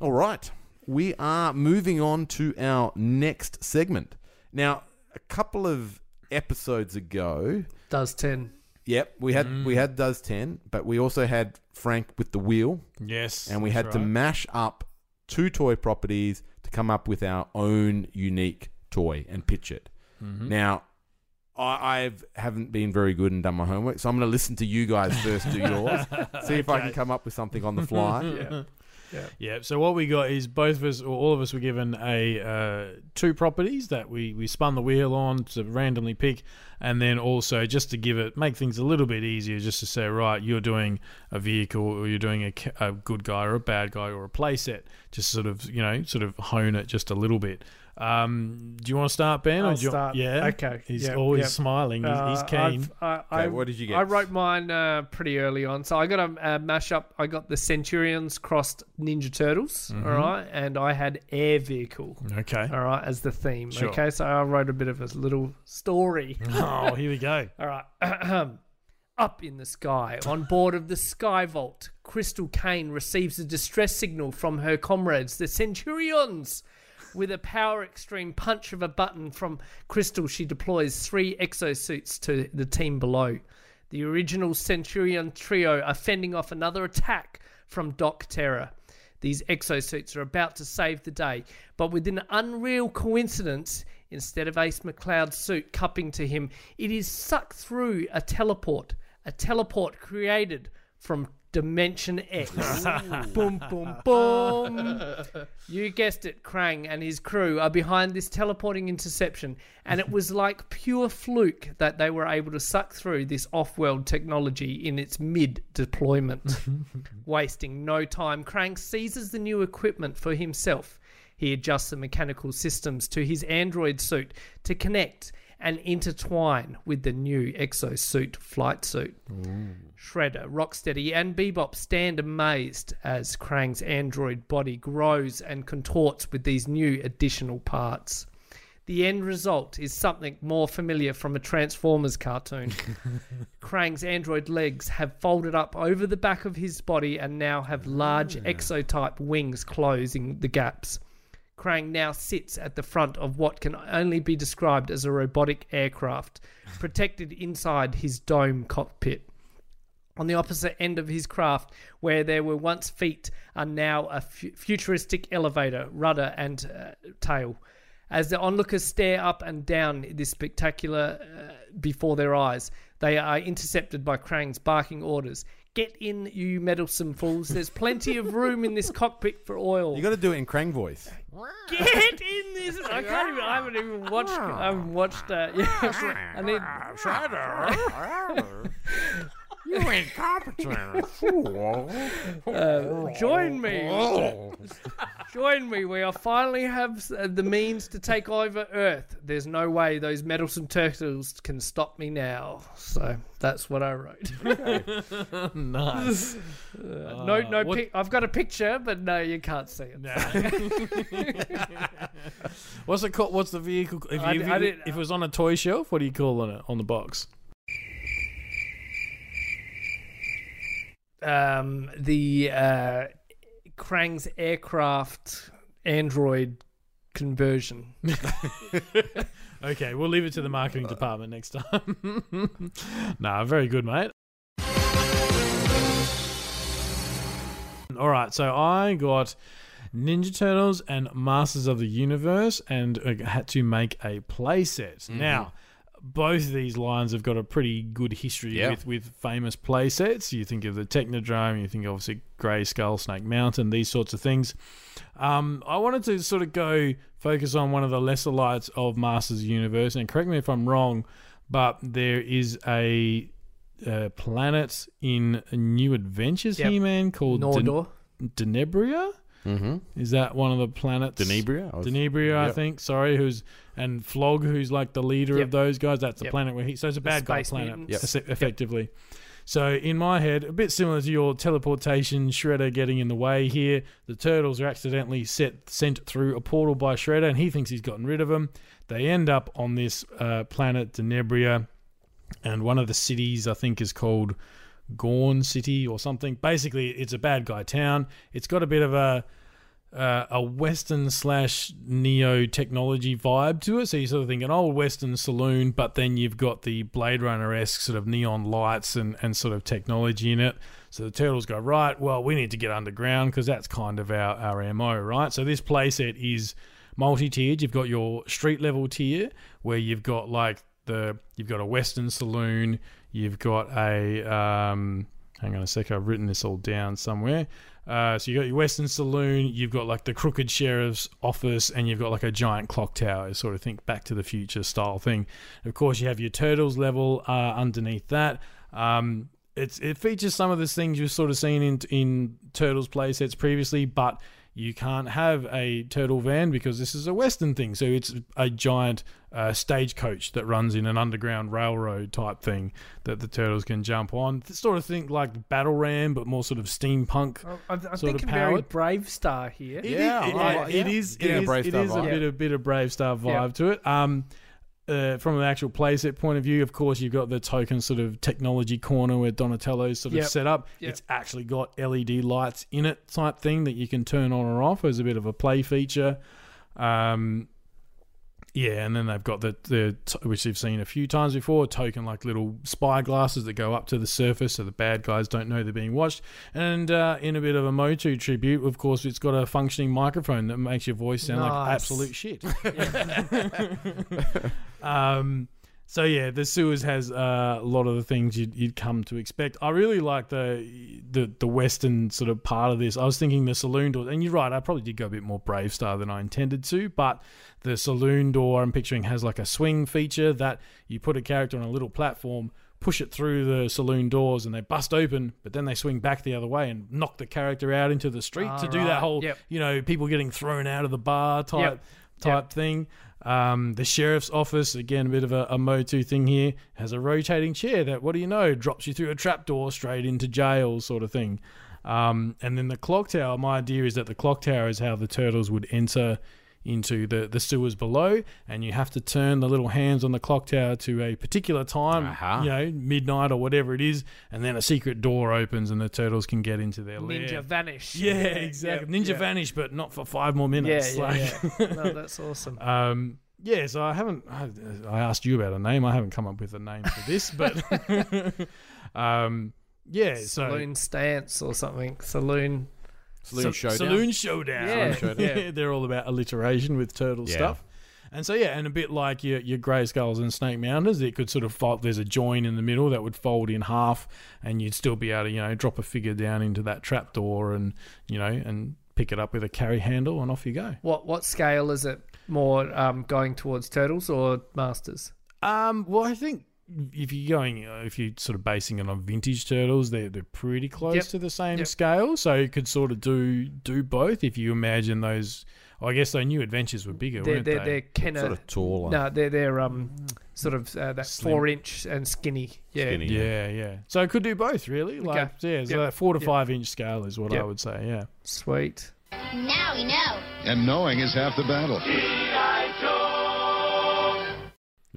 All right. We are moving on to our next segment. Now, a couple of episodes ago, Does ten? Yep, we had we had does 10, but we also had Frank with the wheel Yes. and we had that's to right. mash up two toy properties to come up with our own unique toy and pitch it. Mm-hmm. Now, I I've, haven't been very good and done my homework, so I'm going to listen to you guys first do yours, see if I can come up with something on the fly. Yeah. Yeah. So what we got is both of us, or all of us, were given a uh, two properties that we we spun the wheel on to randomly pick, and then also just to give it make things a little bit easier, just to say right, you're doing a vehicle, or you're doing a, a good guy or a bad guy or a playset, just sort of you know sort of hone it just a little bit. Um, do you want to start, Ben? or I'll do you, start. Yeah. Okay. He's Yep, always yep. smiling. He's, he's Uh, keen. I've- I, I, Okay, what did you get? I wrote mine uh, pretty early on. So I got a, a mashup. I got the Centurions crossed Ninja Turtles, Mm-hmm. all right, and I had Air Vehicle, okay. all right, as the theme. Sure. Okay, so I wrote a bit of a little story. oh, here we go. All right. Up in the sky, on board of the Sky Vault, Crystal Kane receives a distress signal from her comrades, the Centurions. With a power extreme punch of a button from Crystal, she deploys three exosuits to the team below. The original Centurion trio are fending off another attack from Doc Terror. These exosuits are about to save the day, but with an unreal coincidence, instead of Ace McCloud's suit cupping to him, it is sucked through a teleport. A teleport created from Dimension X. boom, boom, boom. You guessed it, Krang and his crew are behind this teleporting interception, and it was like pure fluke that they were able to suck through this off world technology in its mid deployment. Wasting no time, Krang seizes the new equipment for himself. He adjusts the mechanical systems to his android suit to connect and intertwine with the new exosuit flight suit. Shredder, Rocksteady, and Bebop stand amazed as Krang's android body grows and contorts with these new additional parts. The end result is something more familiar from a Transformers cartoon. Krang's android legs have folded up over the back of his body and now have large ah. exotype wings closing the gaps. Krang now sits at the front of what can only be described as a robotic aircraft, protected inside his dome cockpit. On the opposite end of his craft, where there were once feet, are now a fu- futuristic elevator, rudder, and uh, tail. As the onlookers stare up and down this spectacular uh, before their eyes, they are intercepted by Krang's barking orders. Get in, you meddlesome fools. There's plenty of room in this cockpit for oil. You got to do it in Krang voice. Get in this. I can't even. I haven't even watched. I haven't watched that. Uh, yeah, I need. You incompetent fool. Uh, join me. join me. We are finally have uh, the means to take over Earth. There's no way those meddlesome turtles can stop me now. So that's what I wrote. nice. no, no. what- Pic- I've got a picture, but no, you can't see it. What's it called? What's the vehicle? If, I- you, if, I you- didn't- if it was on a toy shelf, what do you call it on the box? Um, the uh, Krang's aircraft android conversion. Okay, we'll leave it to the marketing department next time. nah, very good, mate. All right, so I got Ninja Turtles and Masters of the Universe and uh, had to make a playset. Now, both of these lines have got a pretty good history Yeah. with, with famous playsets. You think of the Technodrome, you think obviously Grayskull, Snake Mountain, these sorts of things. Um, I wanted to sort of go focus on one of the lesser lights of Masters Universe, and correct me if I'm wrong, but there is a, uh planet in New Adventures Yep. He-Man called Den- Nordor. Denebria. Mm-hmm. Is that one of the planets? Denebria. I was- Denebria, I think. Sorry, who's and Flogg, who's like the leader Yep. of those guys. That's the Yep. planet where he. So it's a bad guy planet. Yep. eff- effectively. So in my head, a bit similar to your teleportation, Shredder getting in the way here. The turtles are accidentally set sent through a portal by Shredder, and he thinks he's gotten rid of them. They end up on this uh, planet Denebria, and one of the cities I think is called Gorn City or something. Basically, it's a bad guy town. It's got a bit of a uh, a Western slash neo technology vibe to it. So you sort of think an old Western saloon, but then you've got the Blade Runner esque sort of neon lights and, and sort of technology in it. So the turtles go, right, well, we need to get underground because that's kind of our, our MO, right? So this playset is multi tiered. You've got your street level tier where you've got like the, you've got a Western saloon, you've got a, um, hang on a sec, I've written this all down somewhere. Uh, so you got your Western Saloon, you've got like the Crooked Sheriff's Office, and you've got like a giant clock tower, sort of think Back to the Future style thing. Of course, you have your Turtles level uh, underneath that. Um, it's it features some of the things you've sort of seen in in Turtles playsets previously, but you can't have a turtle van because this is a Western thing. So it's a giant uh, stagecoach that runs in an underground railroad type thing that the turtles can jump on. Sort of think like Battle Ram, but more sort of steampunk. I'm, I'm Sort of thinking very powered. BraveStarr here. It Yeah, is- it- I yeah, it yeah. is. It Getting a is, BraveStarr a vibe. bit of bit of BraveStarr vibe Yeah. to it. Um, uh, from an actual playset point of view, of course, you've got the token sort of technology corner where Donatello's sort of Yep. set up. Yep. It's actually got LED lights in it, type thing that you can turn on or off as a bit of a play feature. Um, yeah, and then they've got the the which you've seen a few times before, token like little spy glasses that go up to the surface so the bad guys don't know they're being watched. And uh, in a bit of a Motu tribute, of course, it's got a functioning microphone that makes your voice sound like absolute shit. um, so yeah, the sewers has uh, a lot of the things you'd, you'd come to expect. I really like the, the the western sort of part of this. I was thinking the saloon door, and you're right. I probably did go a bit more BraveStarr than I intended to, but the saloon door I'm picturing has like a swing feature that you put a character on a little platform. Push it through the saloon doors and they bust open, but then they swing back the other way and knock the character out into the street to do that whole, yep. you know, people getting thrown out of the bar type Yep. type thing. Um, the sheriff's office, again, a bit of a, a Motu thing here, has a rotating chair that, what do you know, drops you through a trapdoor straight into jail, sort of thing. Um, and then the clock tower, my idea is that the clock tower is how the turtles would enter into the, the sewers below, and you have to turn the little hands on the clock tower to a particular time, Aha. you know, midnight or whatever it is, and then a secret door opens and the turtles can get into their Ninja lair. vanish. Yeah, exactly. yeah, Ninja yeah. vanish, but not for five more minutes. yeah, like- yeah. No, that's awesome. um, yeah, so I haven't. I, I asked you about a name. I haven't come up with a name for this, but um, yeah. So Saloon stance or something. Saloon. Saloon Sa- Showdown. Saloon showdown. Yeah, Showdown. yeah. they're all about alliteration with turtle Yeah. stuff. And so yeah, and a bit like your your Grayskulls and snake mountains, it could sort of fold. There's a join in the middle that would fold in half, and you'd still be able to you know drop a figure down into that trapdoor and you know and pick it up with a carry handle, and off you go. What what scale is it? More um, going towards turtles or masters? Um, well, I think if you're going, uh, if you're sort of basing it on vintage turtles, they're they're pretty close Yep. to the same Yep. scale. So you could sort of do do both. If you imagine those, well, I guess those new adventures were bigger, They're weren't they're, they? they're Kenner. Sort of taller. No, they're they're um sort of uh, that Slim. four inch and skinny. Yeah. Skinny. yeah, yeah. So it could do both, really. Like, yeah, so Yep. that four to Yep. five inch scale is what I would say. Yeah. Sweet. Now we know. And knowing is half the battle.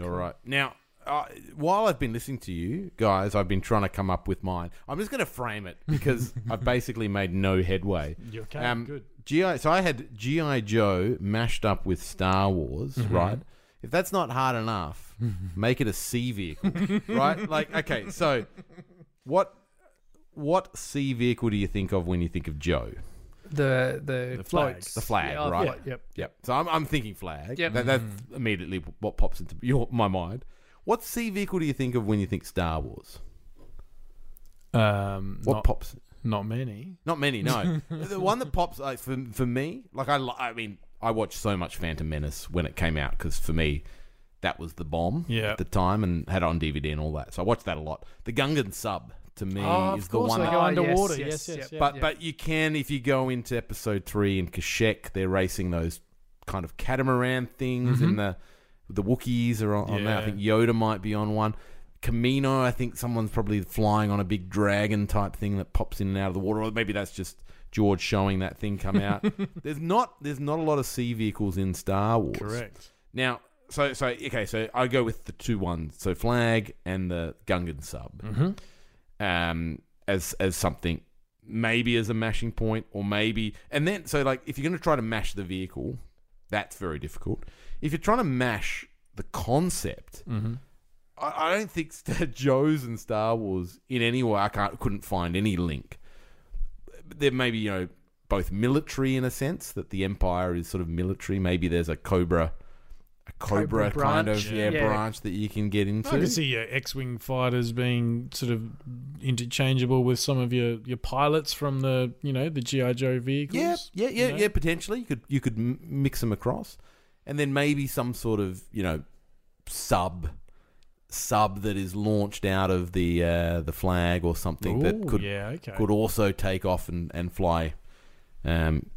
All right. Now, uh, while I've been listening to you guys, I've been trying to come up with mine. I'm just going to frame it because I've basically made no headway. You okay? Good. GI. So I had GI Joe mashed up with Star Wars, Mm-hmm. right? If that's not hard enough, make it a sea vehicle, right? Like, okay, so what what sea vehicle do you think of when you think of Joe? The the, The floats. flags. The Flagg, Yeah, right? yeah, Yep. Yep. So I'm, I'm thinking Flagg. Yep. That, that's immediately what pops into your, my mind. What sea vehicle do you think of when you think Star Wars? Um, What not, pops? not many. Not many, no. the one that pops like for for me, like I, li- I mean, I watched so much Phantom Menace when it came out because for me, that was the bomb Yeah. at the time and had it on DVD and all that. So I watched that a lot. The Gungan sub to me Oh, is of the course, one. they That, go underwater. yes, Yes, yes, yes, yep. yeah. but but you can if you go into Episode three in Kashyyyk, they're racing those kind of catamaran things in the the Wookiees are on, on that. I Mm-hmm. Yeah. think Yoda might be on one. Kamino, I think someone's probably flying on a big dragon type thing that pops in and out of the water, or maybe that's just George showing that thing come out. there's not there's not a lot of sea vehicles in Star Wars. Correct. Now, so so okay, so I go with the two ones, so Flagg and the Gungan sub, um, as as something maybe as a mashing point, or maybe, and then so like if you're going to try to mash the vehicle, that's very difficult. If you're trying to mash the concept, mm-hmm. I, I don't think Star- Joe's and Star Wars in any way. I can't couldn't find any link. There may be you know both military in a sense that the Empire is sort of military. Maybe there's a Cobra. A Cobra, Cobra kind branch, of yeah, yeah. branch that you can get into. I can see your X-wing fighters being sort of interchangeable with some of your, your pilots from the you know the GI Joe vehicles. Yeah, yeah, yeah, you know? yeah. Potentially, you could you could mix them across, and then maybe some sort of you know sub sub that is launched out of the uh, the Flagg or something that could yeah, okay. could also take off and and fly. Um,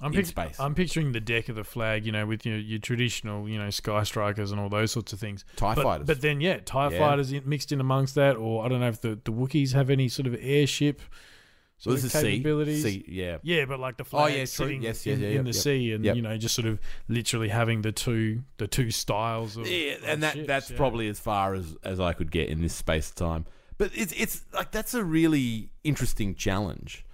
I'm, in pic- space. I'm picturing the deck of the Flagg, you know, with your, your traditional, you know, sky strikers and all those sorts of things. TIE but, fighters. But then, yeah, TIE Yeah. fighters in, mixed in amongst that, or I don't know if the, the Wookiees have any sort of airship so sort this is C, capabilities. C, yeah. Yeah, but like the Oh, yeah, sitting Yes, in, yes, yeah, in yep, the yep. sea, and Yep. you know, just sort of literally having the two the two styles of Yeah, of and that ships, that's yeah. probably as far as as I could get in this space time. But it's it's like that's a really interesting challenge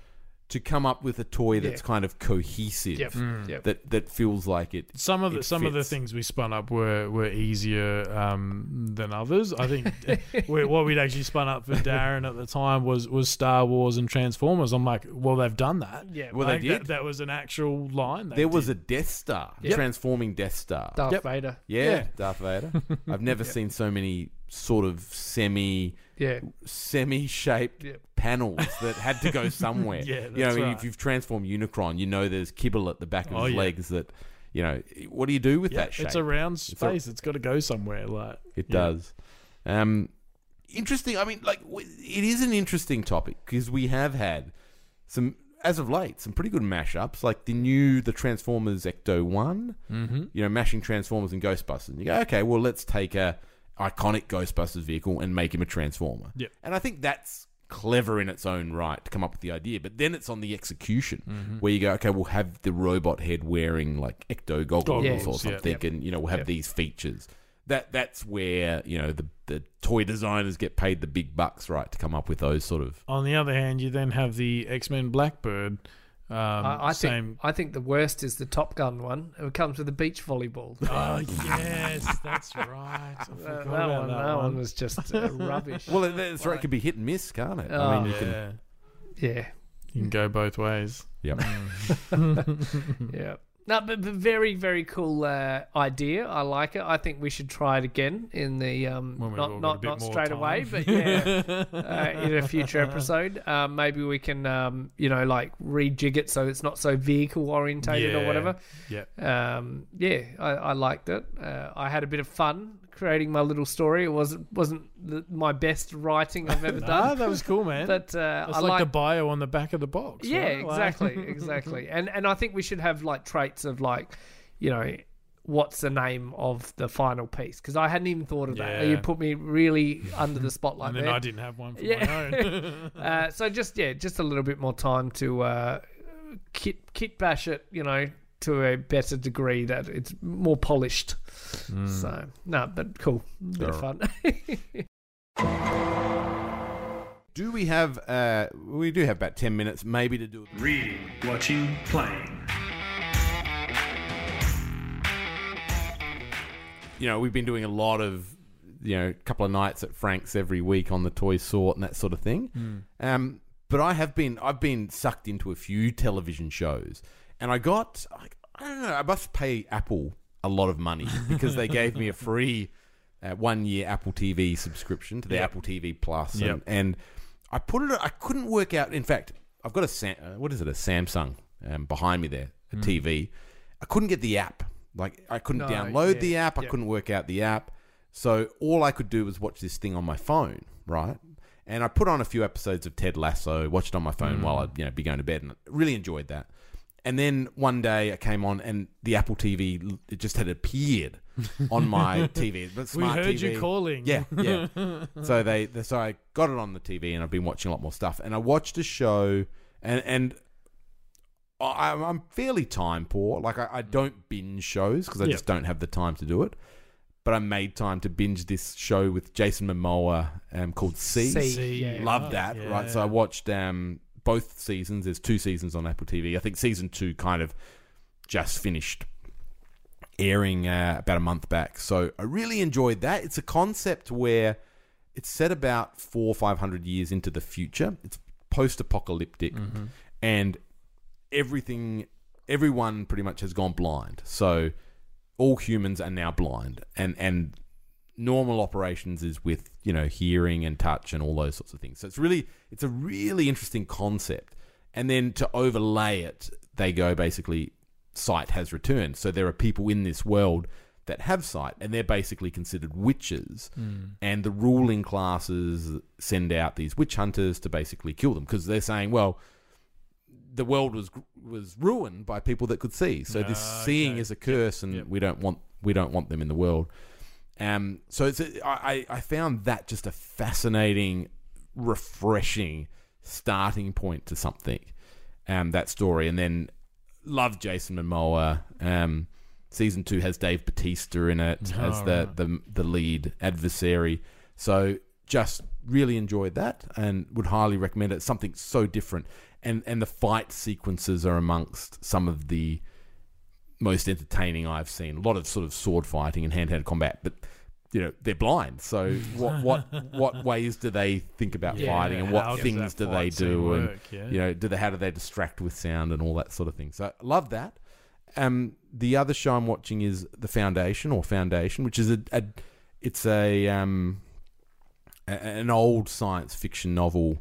to come up with a toy that's Yeah. kind of cohesive. Yep. Mm. Yep. That that feels like it. Some of the it some of the fits. things we spun up were were easier um, than others. I think we- what we'd actually spun up for Darren at the time was was Star Wars and Transformers. I'm like, well, they've done that. Yeah. Well, they Like, that- did. That, was an actual line. they There was a. Death Star, Yep. transforming Death Star. Darth Yep. Vader. yeah, Yeah. Darth Vader. I've never seen so many sort of semi Yeah. semi shaped Yep. Panels that had to go somewhere. Yeah, you know, that's I mean, right. if you've transformed Unicron, you know there's kibble at the back of Oh, his yeah. legs that, you know, what do you do with Yeah, that shape? it's a round space. it's got to go somewhere. Like It yeah. does. Um, interesting. I mean, like, it is an interesting topic because we have had some, as of late, some pretty good mashups, like the new the Transformers Ecto One. Mm-hmm. You know, mashing Transformers and Ghostbusters. And you go, okay, well, let's take a iconic Ghostbusters vehicle and make him a Transformer. Yep. And I think that's clever in its own right to come up with the idea. But then it's on the execution Mm-hmm. where you go, okay, we'll have the robot head wearing like ecto goggles Yeah. or something, Yep. and you know we'll have these features. That that's where you know the the toy designers get paid the big bucks, right, to come up with those sort of. On the other hand, you then have the X Men Blackbird. Um, I, I same. think I think the worst is the Top Gun one. It comes with a beach volleyball. Oh yes, that's right. I Uh, forgot that, about one, that, that one one. was just uh, rubbish. Well, that's right. It could be hit and miss, can't it? I Oh. mean, you can. yeah, yeah, you can go both ways. Yep. yeah. No, but, but very, very cool uh, idea. I like it. I think we should try it again in the um, When we've all not got a not bit not more straight time. away, but yeah, uh, in a future episode. Um, maybe we can um, you know like rejig it so it's not so vehicle orientated or whatever. Yeah. Um, yeah, I, I liked it. Uh, I had a bit of fun creating my little story. It wasn't wasn't the, my best writing I've ever Ah, done. that was cool, man. But uh, It's I like, like the bio on the back of the box. yeah, right? Like- exactly, exactly. And and I think we should have like traits of like, you know, what's the name of the final piece? Because I hadn't even thought of that. You put me really under the spotlight and then there. I didn't have one for Yeah. my own. uh, so just yeah, just a little bit more time to uh, kit kit bash it, you know, to a better degree that it's more polished. So no, but cool, bit of fun. Do we have? Uh, we do have about ten minutes, maybe, to do. Reading, watching, playing. You know, we've been doing a lot of, you know, a couple of nights at Frank's every week on the toy sort and that sort of thing. Um, but I have been, I've been sucked into a few television shows, and I got, I, I don't know, I must pay Apple a lot of money because they gave me a free uh, one year Apple TV subscription to the Yep. Apple TV Plus, and, Yep. and I put it. I couldn't work out. In fact, I've got a Sam, uh, what is it? A Samsung um, behind me there, a TV. I couldn't get the app. Like I couldn't No, download yeah, the app. I yeah. couldn't work out the app. So all I could do was watch this thing on my phone, right? And I put on a few episodes of Ted Lasso, watched it on my phone while I'd you know be going to bed, and really enjoyed that. And then one day I came on, and the Apple TV it just had appeared on my TV. The We heard TV. you calling. Yeah, yeah. so they, they, so I got it on the TV, and I've been watching a lot more stuff. And I watched a show, and and I, I'm fairly time poor. Like I, I don't binge shows because I Yeah. just don't have the time to do it. But I made time to binge this show with Jason Momoa um, called C. See, yeah. Love that, Yeah. right? So I watched um, both seasons. There's two seasons on Apple TV. I think season two kind of just finished airing uh, about a month back. So I really enjoyed that. It's a concept where it's set about four or five hundred years into the future. It's post-apocalyptic, and everything, everyone pretty much has gone blind. So all humans are now blind, and and normal operations is with you know hearing and touch and all those sorts of things. So it's really it's a really interesting concept. And then to overlay it, they go basically sight has returned. So there are people in this world that have sight, and they're basically considered witches. And the ruling classes send out these witch hunters to basically kill them because they're saying, well, the world was was ruined by people that could see. So this Ah, seeing okay. is a curse, and Yep. we don't want we don't want them in the world. Um, so it's a, I, I found that just a fascinating, refreshing starting point to something. Um, that story, and then love Jason Momoa. Um, season two has Dave Bautista in it as Oh, the, right. the the lead adversary. So just really enjoyed that, and would highly recommend it. Something so different, and and the fight sequences are amongst some of the most entertaining I've seen. A lot of sort of sword fighting and hand to hand combat, but you know they're blind. So what what what ways do they think about Yeah, fighting, and what things do they fight scene do, and yeah. you know do they how do they distract with sound and all that sort of thing. So love that. Um, the other show I'm watching is The Foundation or Foundation, which is a, a it's a um a, an old science fiction novel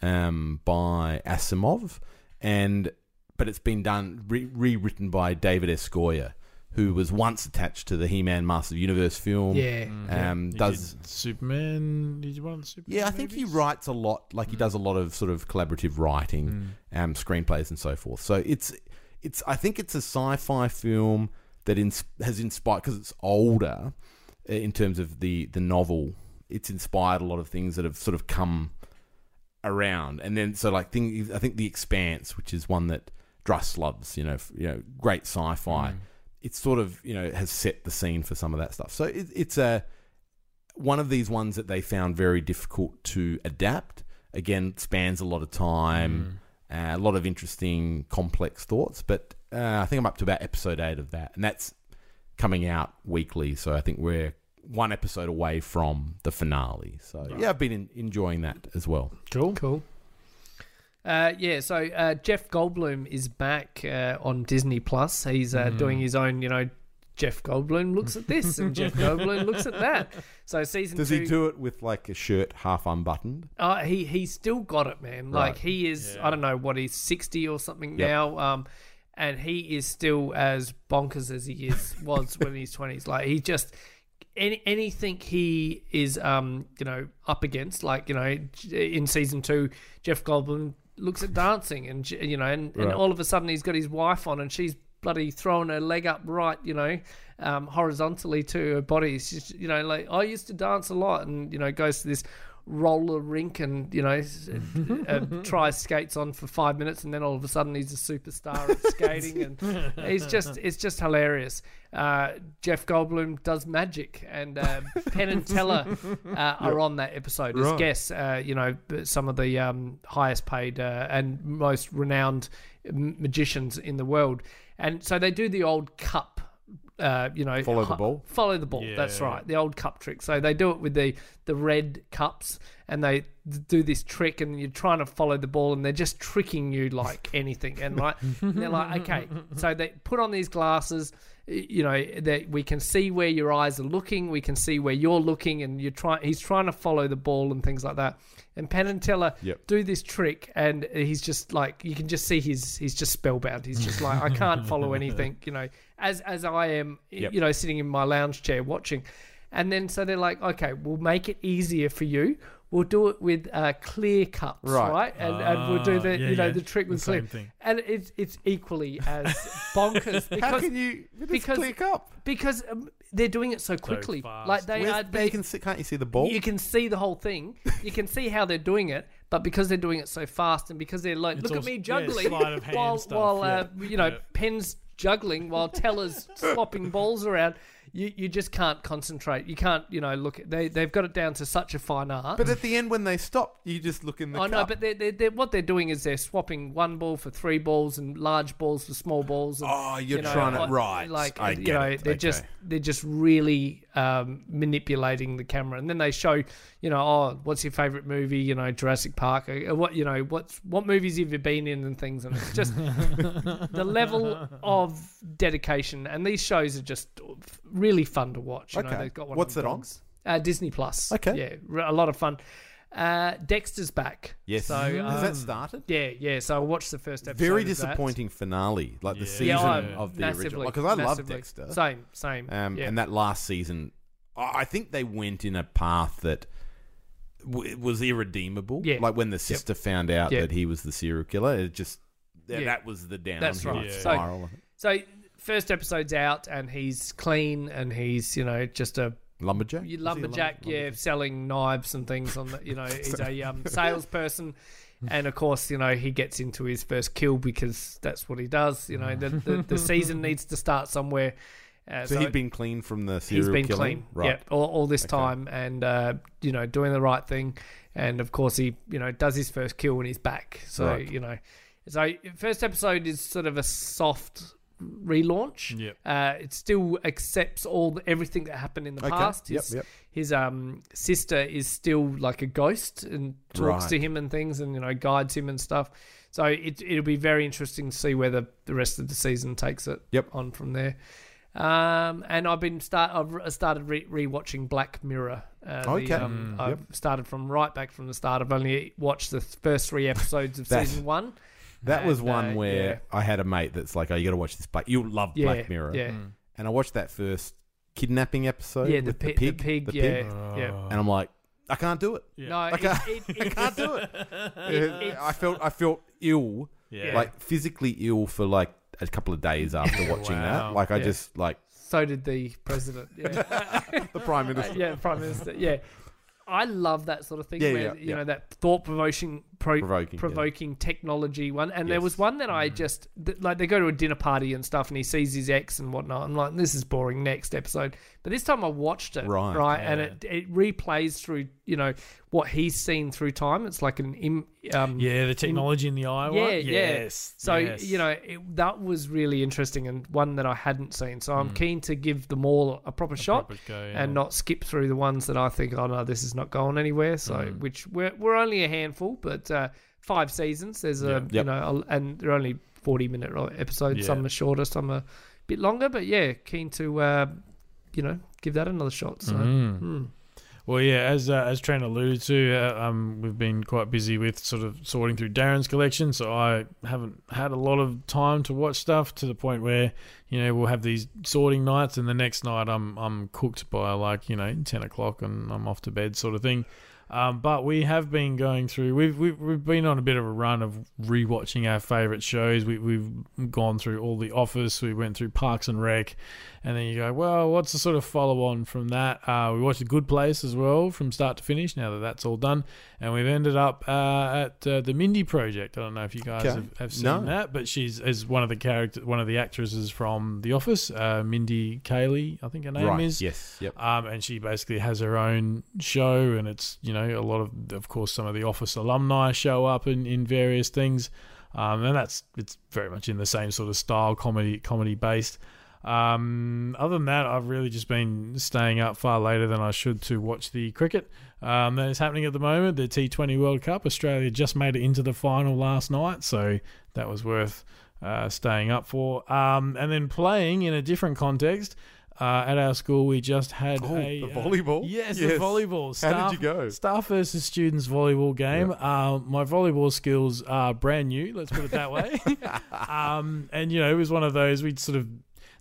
um by Asimov, and but it's been done re- rewritten by David S. Goyer, who was once attached to the He-Man Master of Universe film. Yeah. Um, He does did Superman? Did you want Superman? yeah, I think he movies? writes a lot. Like he does a lot of sort of collaborative writing, um, screenplays and so forth. So it's it's I think it's a sci-fi film that ins- has inspired because it's older uh, in terms of the the novel. It's inspired a lot of things that have sort of come around, and then so like thing I think the Expanse, which is one that Druss loves. You know, f- you know, great sci-fi. It's sort of you know has set the scene for some of that stuff. So it, it's a one of these ones that they found very difficult to adapt. Again, spans a lot of time, uh, a lot of interesting, complex thoughts. But uh, I think I'm up to about episode eight of that, and that's coming out weekly. So I think we're one episode away from the finale. So yeah, I've been in, enjoying that as well. Cool. Cool. Uh, yeah, so uh, Jeff Goldblum is back uh, on Disney Plus. He's uh, doing his own, you know, Jeff Goldblum looks at this and Jeff Goldblum looks at that. So season Does two, he do it with like a shirt half unbuttoned? Uh, he he's still got it, man. Like Right. he is, I don't know what he's sixty or something Yep. now. Um, and he is still as bonkers as he is was when he's twenties. Like he just any anything he is, um, you know, up against. Like you know, in season two, Jeff Goldblum looks at dancing, and you know, and, and Right. all of a sudden he's got his wife on, and she's bloody throwing her leg up right, you know, um, horizontally to her body. She's, you know, like I used to dance a lot, and you know, goes to this roller rink and you know uh, tries skates on for five minutes and then all of a sudden he's a superstar at skating and he's just it's just hilarious. Uh, Jeff Goldblum does magic and uh, Penn and Teller uh, are on that episode as Right. guests. Uh, you know some of the um, highest paid uh, and most renowned m- magicians in the world, and so they do the old cup. Uh, you know, Follow the ball? Follow the ball. That's right. The old cup trick. So they do it with the the red cups, and they do this trick, and you're trying to follow the ball, and they're just tricking you like anything. And like and they're like, okay, so they put on these glasses. You know that we can see where your eyes are looking. We can see where you're looking, and you're trying. He's trying to follow the ball and things like that. And Penn and Teller Yep. do this trick, and he's just like you can just see he's he's just spellbound. He's just like I can't follow anything. You know, as as I am, Yep. you know, sitting in my lounge chair watching. And then so they're like, okay, we'll make it easier for you. We'll do it with uh, clear cups, Right. right? And, and we'll do Ah, the yeah, you know yeah. the trick The with clear. same thing. And it's it's equally as bonkers because How can you? Because- clear cup. because um, they're doing it so quickly. fast. like they Where's- are. They, you can see, can't you see the ball? you can see the whole thing. You can see how they're doing it, but because they're doing it so fast and because they're like, It's look at me juggling hand while stuff, while uh, you know Yeah. Penn's juggling while Teller's swapping balls around. You, you just can't concentrate. You can't you know look. They they've got it down to such a fine art. but at the end, when they stop, you just look in the I cup. know, but they're, they're, they're, what they're doing is they're swapping one ball for three balls and large balls for small balls. And, Oh, you're you know, trying to- right, Like I you know, it, they're just they're just really um, manipulating the camera, and then they show you know, oh, what's your favorite movie? You know, Jurassic Park. uh, What you know, what's what movies have you been in and things, and it's just the level of dedication. And these shows are just really fun to watch. You know, Okay. they've got one What's of it the on? dogs. Uh, Disney Plus. Okay. yeah, a lot of fun. Uh, Dexter's back. yes. So Has um, that started? yeah, yeah. So I watched the first episode. Very of that. disappointing finale, like the season Yeah, I- of the massively, original. Because I love. Dexter. Same, same. Um, yeah. And that last season, I I think they went in a path that w- was irredeemable. Yeah. Like when the sister found out Yeah. that he was the serial killer, it just that, Yeah. that was the downhill That's right. Yeah. So- so first episode's out, and he's clean, and he's you know just a lumberjack. you Is he a lumberjack, lumber- yeah, selling knives and things on the, you know, he's a um, salesperson. And of course, you know, he gets into his first kill because that's what he does. You know, the, the, the season needs to start somewhere. Uh, So, he'd been clean from the He's been killing? clean, right? yeah, all, all this time, and uh, you know, doing the right thing. And of course, he you know does his first kill when he's back. So Right. you know, so first episode is sort of a soft relaunch. Yep. Uh, it still accepts all the, everything that happened in the Okay. past. Yep, His, yep. his um sister is still like a ghost and talks to him and things, and you know guides him and stuff. So it it'll be very interesting to see where the, the rest of the season takes it Yep. on from there. Um, and I've been start I've started re- rewatching Black Mirror. Uh, the, Okay. um, Mm, I've started from right back from the start. I've only watched the first three episodes of season one. That was And, one uh, where yeah. I had a mate that's like, "Oh, you got to watch this Black. You'll love Yeah, Black Mirror." yeah. And I watched that first kidnapping episode. Yeah, the, with pi- the pig, the pig, the yeah, pig. yeah. And I'm like, I can't do it. Yeah. No, I can't, it, I can't do it. it's- I felt I felt ill, Yeah. like physically ill for like a couple of days after watching Wow. that. Like I Yeah. just like so did the president. Yeah. the prime minister. yeah, prime minister. Yeah, I love that sort of thing. Yeah, where yeah, you yeah. know that thought provoking, pro- Provoking, provoking, yeah. technology one. And there was Mm. one that I just th- like. They go to a dinner party and stuff, and he sees his ex and whatnot. I'm like, this is boring. Next episode. But this time I watched it Right. right, and it it replays through you know what he's seen through time. It's like an im, um, Yeah, the technology in the eye yeah, one. yeah. Yes. So yes. you know it, that was really interesting and one that I hadn't seen. So Mm. I'm keen to give them all a proper shot proper go, yeah. and not skip through the ones that I think, oh no, this is not going anywhere. So Mm. which we're we're only a handful, but uh, five seasons. There's a you Yep. know, a, and they're only 40 minute episodes. Yeah. Some are shorter, some are a bit longer. But yeah, keen to uh, you know give that another shot. So. Mm. hmm. Well, yeah, as uh, as Trent alluded to, uh, um, we've been quite busy with sort of sorting through Darren's collection, so I haven't had a lot of time to watch stuff to the point where you know we'll have these sorting nights, and the next night I'm I'm cooked by like you know ten o'clock and I'm off to bed sort of thing. Um, but we have been going through. We've, we've we've been on a bit of a run of rewatching our favorite shows. We, we've gone through all The Office. We went through Parks and Rec, and then you go, well, what's the sort of follow on from that? Uh, we watched The Good Place as well from start to finish. Now that that's all done, and we've ended up uh, at uh, the Mindy Project. I don't know if you guys Okay. have, have seen No. that, but she's is one of the character, one of the actresses from The Office, uh, Mindy Kaling, I think her name right. is. Yes. Yep. Um, and she basically has her own show, and it's you know a lot of, of course, some of the Office alumni show up in, in various things, um, and that's it's very much in the same sort of style, comedy comedy based. Um, other than that, I've really just been staying up far later than I should to watch the cricket um, that is happening at the moment. The T20 World Cup, Australia just made it into the final last night, so that was worth uh, staying up for. Um, and then playing in a different context. Uh, at our school, we just had Oh, a the uh, volleyball? yes, Yes. the volleyball. How Staff, did you go? Staff versus students volleyball game. Uh, my volleyball skills are brand new. Let's put it that way. um, and you know, it was one of those we'd sort of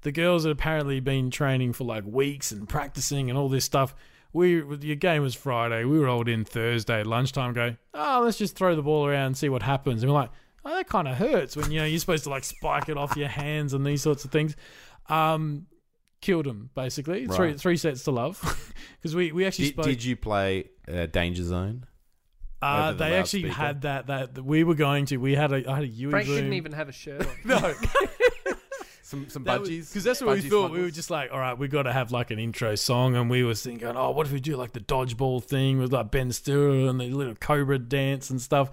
the girls had apparently been training for like weeks and practicing and all this stuff. We your game was Friday. We rolled in Thursday lunchtime. Go, oh, let's just throw the ball around and see what happens. And we're like, oh, that kind of hurts when you know you're supposed to like spike it off your hands and these sorts of things. Um, killed him basically. Three Right. three sets to love because we we actually Did, spoke. did you play uh, Danger Zone? Uh, the they actually loudspeaker? had that, that that we were going to. We had a I had a Yui Frank boom. didn't even have a shirt on. no. Some some budgies Because budgies. that's what we budgie thought. We were just like, all right, we got to have like an intro song, and we was thinking, oh, what if we do like the dodgeball thing with like Ben Stiller and the little Cobra dance and stuff.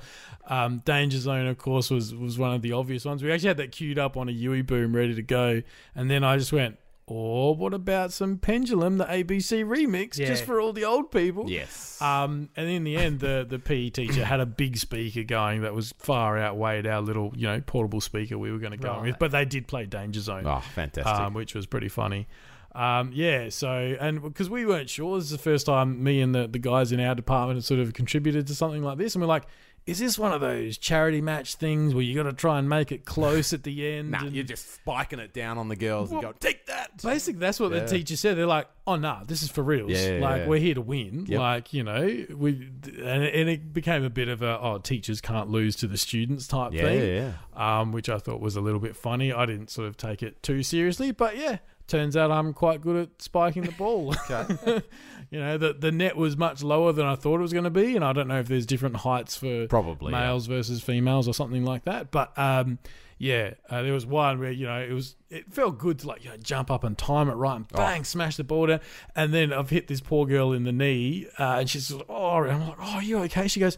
Um, Danger Zone, of course, was was one of the obvious ones. We actually had that queued up on a UE Boom ready to go, and then I just went. Or what about some Pendulum, the ABC remix, Yeah. just for all the old people? Yes. Um, and in the end, the the PE teacher had a big speaker going that was far outweighed our little, you know, portable speaker we were going to go with. But they did play Danger Zone, oh, fantastic. um, which was pretty funny. Um, yeah, so and because we weren't sure, this is the first time me and the the guys in our department had sort of contributed to something like this, and we're like. Is this one of those charity match things where you got to try and make it close at the end? nah, and- you're just spiking it down on the girls and Well, going, take that. Basically, that's what Yeah. the teacher said. They're like, "Oh no, this is for reals. Yeah, like yeah. we're here to win. Yep. Like you know, we and, and it became a bit of a oh, teachers can't lose to the students type thing. yeah, yeah. Um, which I thought was a little bit funny. I didn't sort of take it too seriously, but yeah, turns out I'm quite good at spiking the ball. Okay. you know, the the net was much lower than I thought it was going to be, and I don't know if there's different heights for Probably, yeah. males versus females or something like that. But um, yeah, uh, there was one where you know it was it felt good to like you know, jump up and time it right and bang smash the ball down, and then I've hit this poor girl in the knee, uh, and she's of, oh, and I'm like, oh, are you okay? She goes,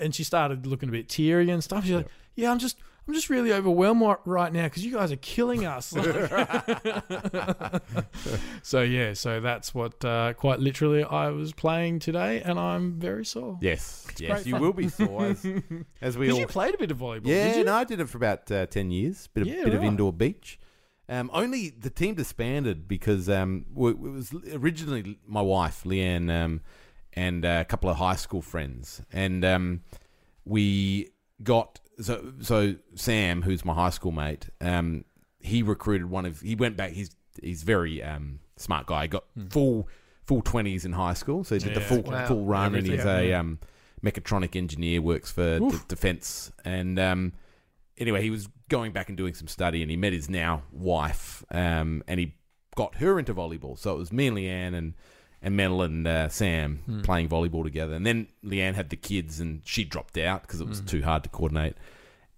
and she started looking a bit teary and stuff. She's like, yeah, I'm just. I'm just really overwhelmed right now because you guys are killing us. so yeah, so that's what uh, quite literally I was playing today, and I'm very sore. Yes, yes, you fun. will be sore as, as we all. you played a bit of volleyball. yeah, did you? no, I did it for about uh, ten years. Bit of Yeah, bit of indoor beach. Um, only the team disbanded because um, it was originally my wife Leanne um, and a couple of high school friends, and um, we got so so Sam, who's my high school mate. Um, he recruited one of he went back. He's he's very um, smart guy. Got full full twenties in high school, so he did the full wow. full run, and Everything, he's a yeah. um, mechatronic engineer. Works for d- defense, and um, anyway, he was going back and doing some study, and he met his now wife, um, and he got her into volleyball. So it was me and Leanne and and Mel and uh, Sam Hmm. playing volleyball together. And then Leanne had the kids, and she dropped out because it was Hmm. too hard to coordinate.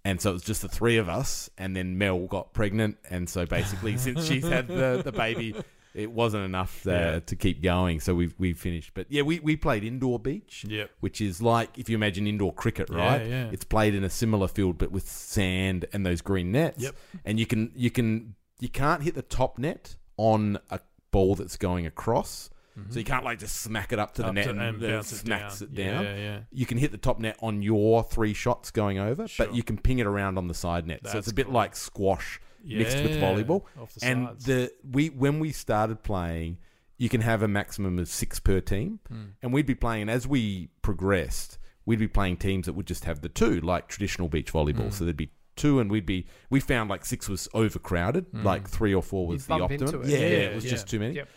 And so it was just the three of us, and then Mel got pregnant, and so basically, since she's had the, the baby, it wasn't enough uh, Yeah. to keep going. So we we finished. But yeah, we, we played indoor beach, Yep. which is like if you imagine indoor cricket, right? Yeah, yeah. It's played in a similar field, but with sand and those green nets. Yep. And you can you can you can't hit the top net on a ball that's going across. So you can't like just smack it up to the net to- and, and uh, bounce it smacks down. it down. Yeah, yeah. You can hit the top net on your three shots going over, Sure. but you can ping it around on the side net. so it's a bit cool. like squash mixed with volleyball. off the and sides. the we when we started playing, you can have a maximum of six per team, Hmm. and we'd be playing. And as we progressed, we'd be playing teams that would just have the two, like traditional beach volleyball. Hmm. So there'd be two, and we'd be we found like six was overcrowded, like three or four was You'd the bump optimum. into it. Yeah, Hmm. Yeah, it was yeah. just too many. Yep.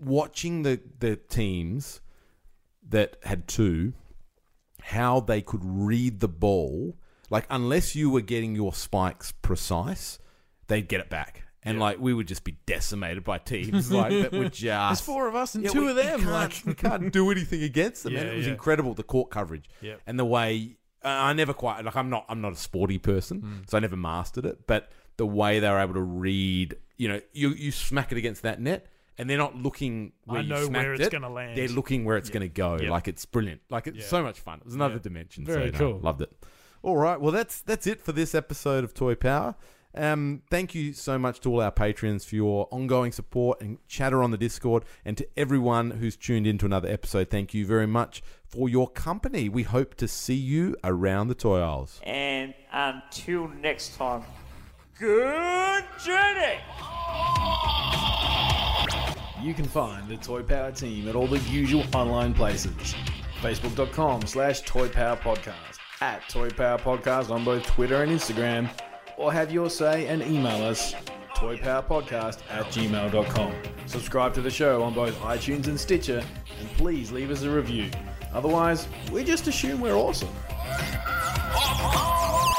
Watching the the teams that had two, how they could read the ball. Like, unless you were getting your spikes precise, they'd get it back. And like we would just be decimated by teams like that would just There's four of us and Yeah, two we- of them. Like, we can't do anything against them. Yeah, and it was yeah. incredible the court coverage Yep. and the way uh, I never quite like I'm not I'm not a sporty person, Hmm. so I never mastered it. But the way they were able to read, you know, you you smack it against that net. And they're not looking where I you know where it's it. gonna land. They're looking where it's going to go. Yep. Like it's brilliant. Like it's Yeah. so much fun. It was another Yeah. dimension. Very so, no, cool. loved it. All right. Well, that's that's it for this episode of Toy Power. Um, thank you so much to all our patrons for your ongoing support and chatter on the Discord, and to everyone who's tuned in to another episode. Thank you very much for your company. We hope to see you around the toy aisles. And until next time, good journey! You can find the Toy Power team at all the usual online places. Facebook.com slash Toy Power Podcast, at Toy Power Podcast on both Twitter and Instagram, or have your say and email us toypowerpodcast at gmail.com. Subscribe to the show on both iTunes and Stitcher, and please leave us a review. Otherwise, we just assume we're awesome. Oh, oh, oh, oh.